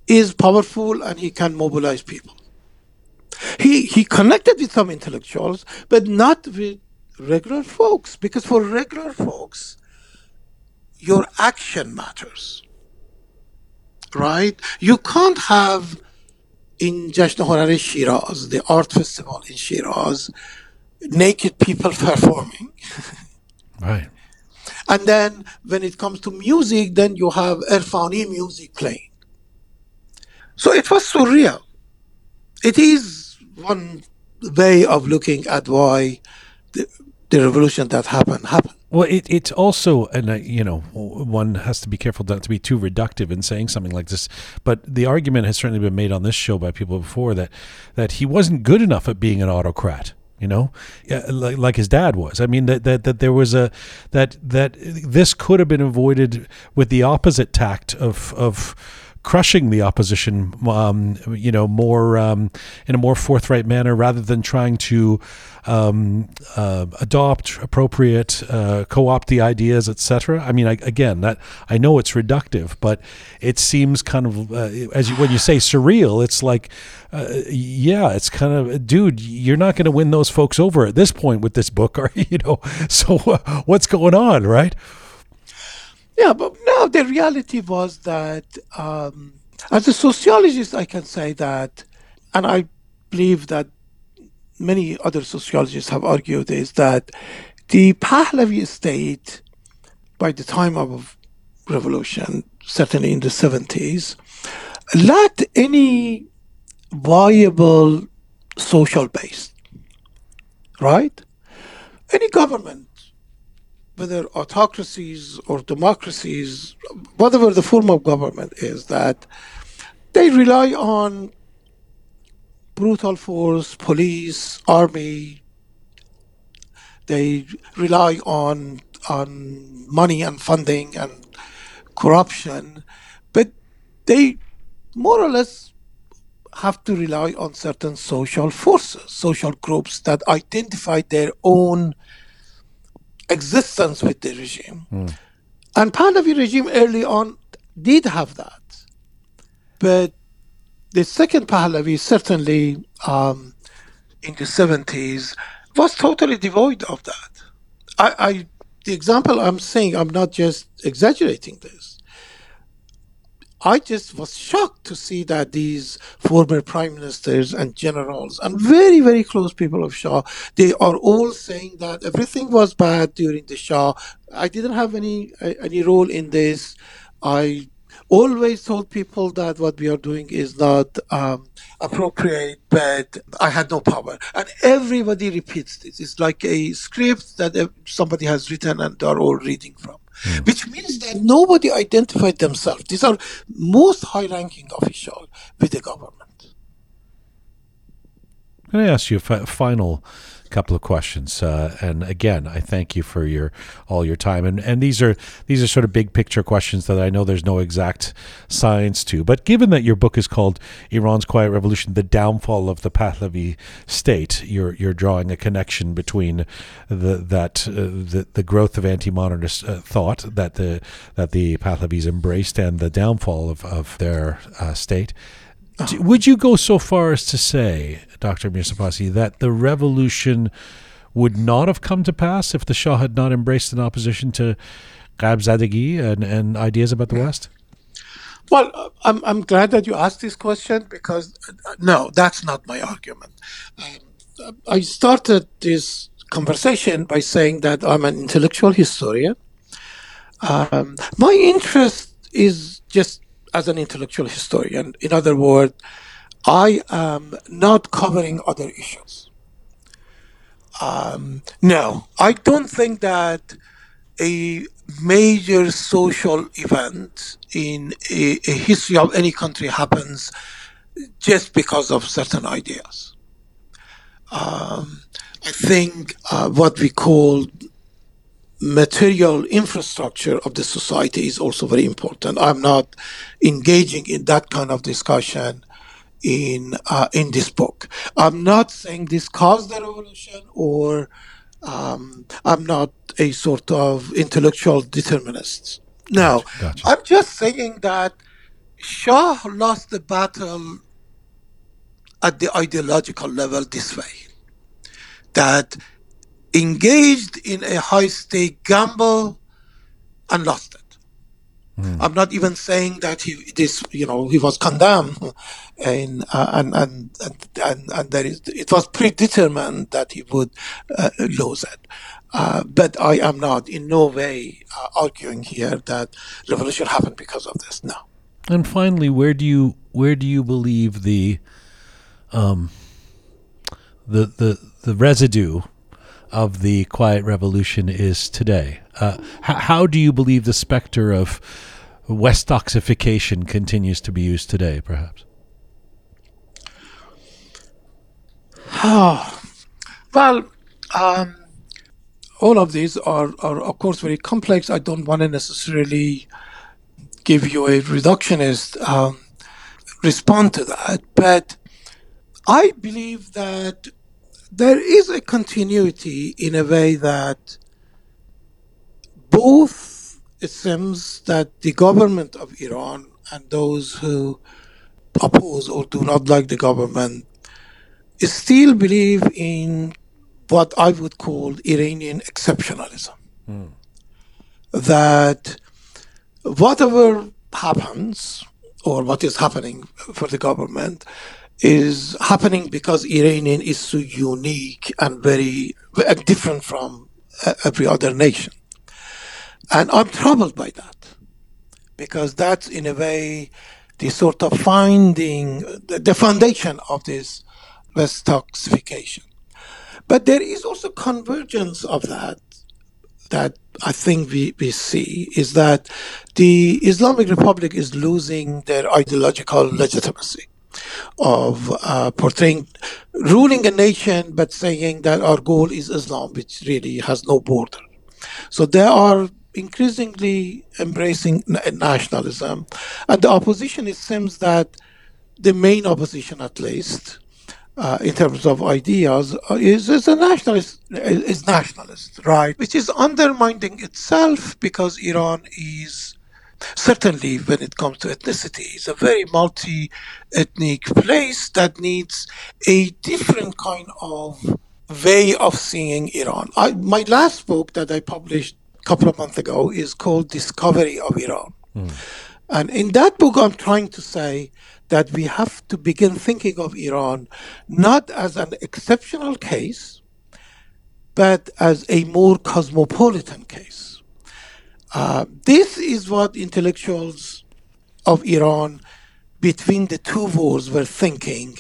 is powerful and he can mobilize people. He, he connected with some intellectuals, but not with regular folks, because for regular folks, your action matters. Right? You can't have in Jashn Honar Shiraz, the art festival in Shiraz, naked people [laughs] performing. Right. And then when it comes to music, then you have Irfani music playing. So it was surreal. It is one way of looking at why the, the revolution that happened happened. Well, it, it's also, and uh, you know, one has to be careful not to be too reductive in saying something like this. But the argument has certainly been made on this show by people before that that he wasn't good enough at being an autocrat. You know, like, like his dad was. I mean, that, that that there was a that that this could have been avoided with the opposite tact of of crushing the opposition, um, you know, more um, in a more forthright manner, rather than trying to um, uh, adopt, appropriate, uh, co-opt the ideas, etc. I mean, I, again, that I know it's reductive, but it seems kind of uh, as you, when you say surreal, it's like, uh, yeah, it's kind of, dude, you're not going to win those folks over at this point with this book, [laughs] are you? Know, [laughs] so uh, what's going on, right? Yeah, but no, the reality was that um, as a sociologist, I can say that, and I believe that many other sociologists have argued is that the Pahlavi state, by the time of revolution, certainly in the 70s, lacked any viable social base, right? Any government whether autocracies or democracies, whatever the form of government is, that they rely on brutal force, police, army. They rely on on money and funding and corruption, but they more or less have to rely on certain social forces, social groups that identify their own existence with the regime. Mm. And Pahlavi regime early on did have that. But the second Pahlavi, certainly um, in the 70s, was totally devoid of that. I, I, the example I'm saying, I'm not just exaggerating this. I just was shocked to see that these former prime ministers and generals and very, very close people of Shah, they are all saying that everything was bad during the Shah. I didn't have any any role in this. I always told people that what we are doing is not um, appropriate, but I had no power. And everybody repeats this. It's like a script that somebody has written and they're all reading from mm. which means that nobody identified themselves. These are most high ranking officials with the government. Can I ask you a final couple of questions. Uh, and again, I thank you for your all your time. And and these are these are sort of big picture questions that I know there's no exact science to. But given that your book is called Iran's Quiet Revolution: The Downfall of the Pahlavi State, you're you're drawing a connection between the that uh, the the growth of anti-modernist uh, thought that the that the Pahlavis embraced and the downfall of of their uh, state. Would you go so far as to say, Dr. Mirsepassi, that the revolution would not have come to pass if the Shah had not embraced an opposition to Gharb and, and ideas about the West? Well, uh, I'm, I'm glad that you asked this question because uh, no, that's not my argument. Um, I started this conversation by saying that I'm an intellectual historian. Um, my interest is just as an intellectual historian. In other words, I am not covering other issues. Um, no, I don't think that a major social event in a, a, history of any country happens just because of certain ideas. Um, I think uh, what we call material infrastructure of the society is also very important. I'm not engaging in that kind of discussion in uh, in this book. I'm not saying this caused the revolution, or um, I'm not a sort of intellectual determinist. No, gotcha. I'm just saying that Shah lost the battle at the ideological level this way. That engaged in a high stake gamble and lost it. Mm. I'm not even saying that he this you know he was condemned [laughs] and uh, and, and and and there is it was predetermined that he would uh, lose it. Uh, but I am not in no way uh, arguing here that revolution happened because of this. No. And finally, where do you where do you believe the um the the the residue of the quiet revolution is today. Uh, h- how do you believe the specter of Westoxification continues to be used today, perhaps? Oh, well, um, all of these are, are, of course, very complex. I don't want to necessarily give you a reductionist um, response to that, but I believe that there is a continuity in a way that both it seems that the government of Iran and those who oppose or do not like the government still believe in what I would call Iranian exceptionalism. Mm. That whatever happens or what is happening for the government is happening because Iranian is so unique and very, different from uh, every other nation. And I'm troubled by that because that's in a way the sort of finding the foundation of this Westoxification. But there is also convergence of that that I think we, we see is that the Islamic Republic is losing their ideological legitimacy of uh, portraying ruling a nation but saying that our goal is Islam, which really has no border. So they are increasingly embracing nationalism, and the opposition. It seems that the main opposition, at least, uh, in terms of ideas uh, is, is a nationalist is nationalist right which is undermining itself because iran is certainly when it comes to ethnicity It's a very multi-ethnic place that needs a different kind of way of seeing iran I, my last book that i published a couple of months ago is called discovery of iran mm. and in that book i'm trying to say that we have to begin thinking of Iran not as an exceptional case, but as a more cosmopolitan case. Uh, this is what intellectuals of Iran between the two wars were thinking.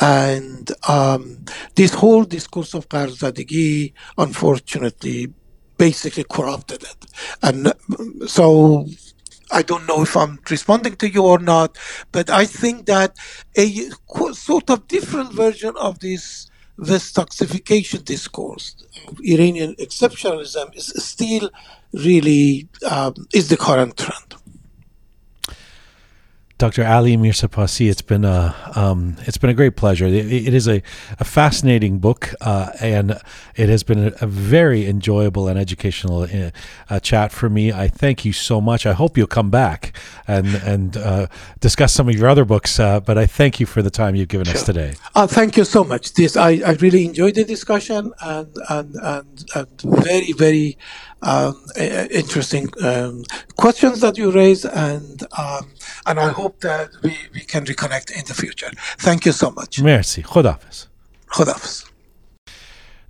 And um, this whole discourse of Gharbzadegi, unfortunately, basically corrupted it. And so I don't know if I'm responding to you or not, but I think that a sort of different version of this Westoxification discourse of Iranian exceptionalism is still really um, is the current trend. Dr. Ali Mirsepassi, it's been a um, it's been a great pleasure. it, it is a, a fascinating book, uh, and it has been a, a very enjoyable and educational uh, chat for me. I thank you so much. I hope you'll come back and and uh, discuss some of your other books. Uh, but I thank you for the time you've given sure. us today. Uh, thank you so much. This I, I really enjoyed the discussion and and and, and very very um, interesting um, questions that you raised, and um, and I hope that we, we can reconnect in the future. Thank you so much. Merci. Khodafis. Khodafis.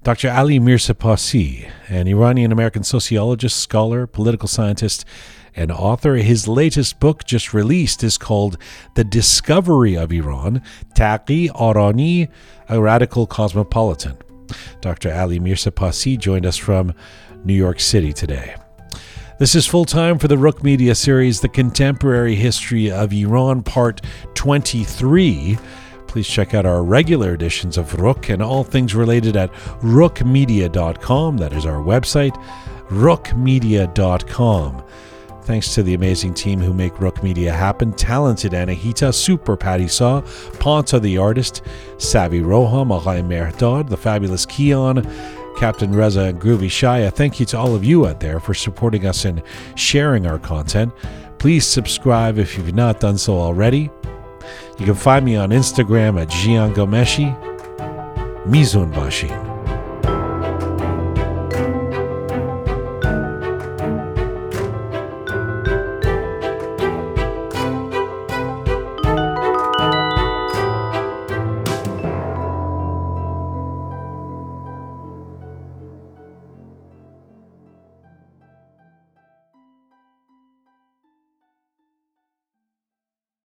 Dr. Ali Mirsepassi, an Iranian American sociologist, scholar, political scientist, and author. His latest book, just released, is called The Discovery of Iran Taqi Arani, a Radical Cosmopolitan. Dr. Ali Mirsepassi joined us from New York City today. This is full time for the Roqe Media series, The Contemporary History of Iran, Part 23. Please check out our regular editions of Roqe and all things related at rookmedia.com. That is our website, rookmedia.com. Thanks to the amazing team who make Roqe Media happen talented Anahita, Super Patty Saw, Ponta the artist, Savvy Roham, Aghay Mehrdad, the fabulous Keon, Captain Reza and Groovy Shaya. Thank you to all of you out there for supporting us and sharing our content. Please subscribe if you've not done so already. You can find me on Instagram at Jian Ghomeshi. Mizun Bashin.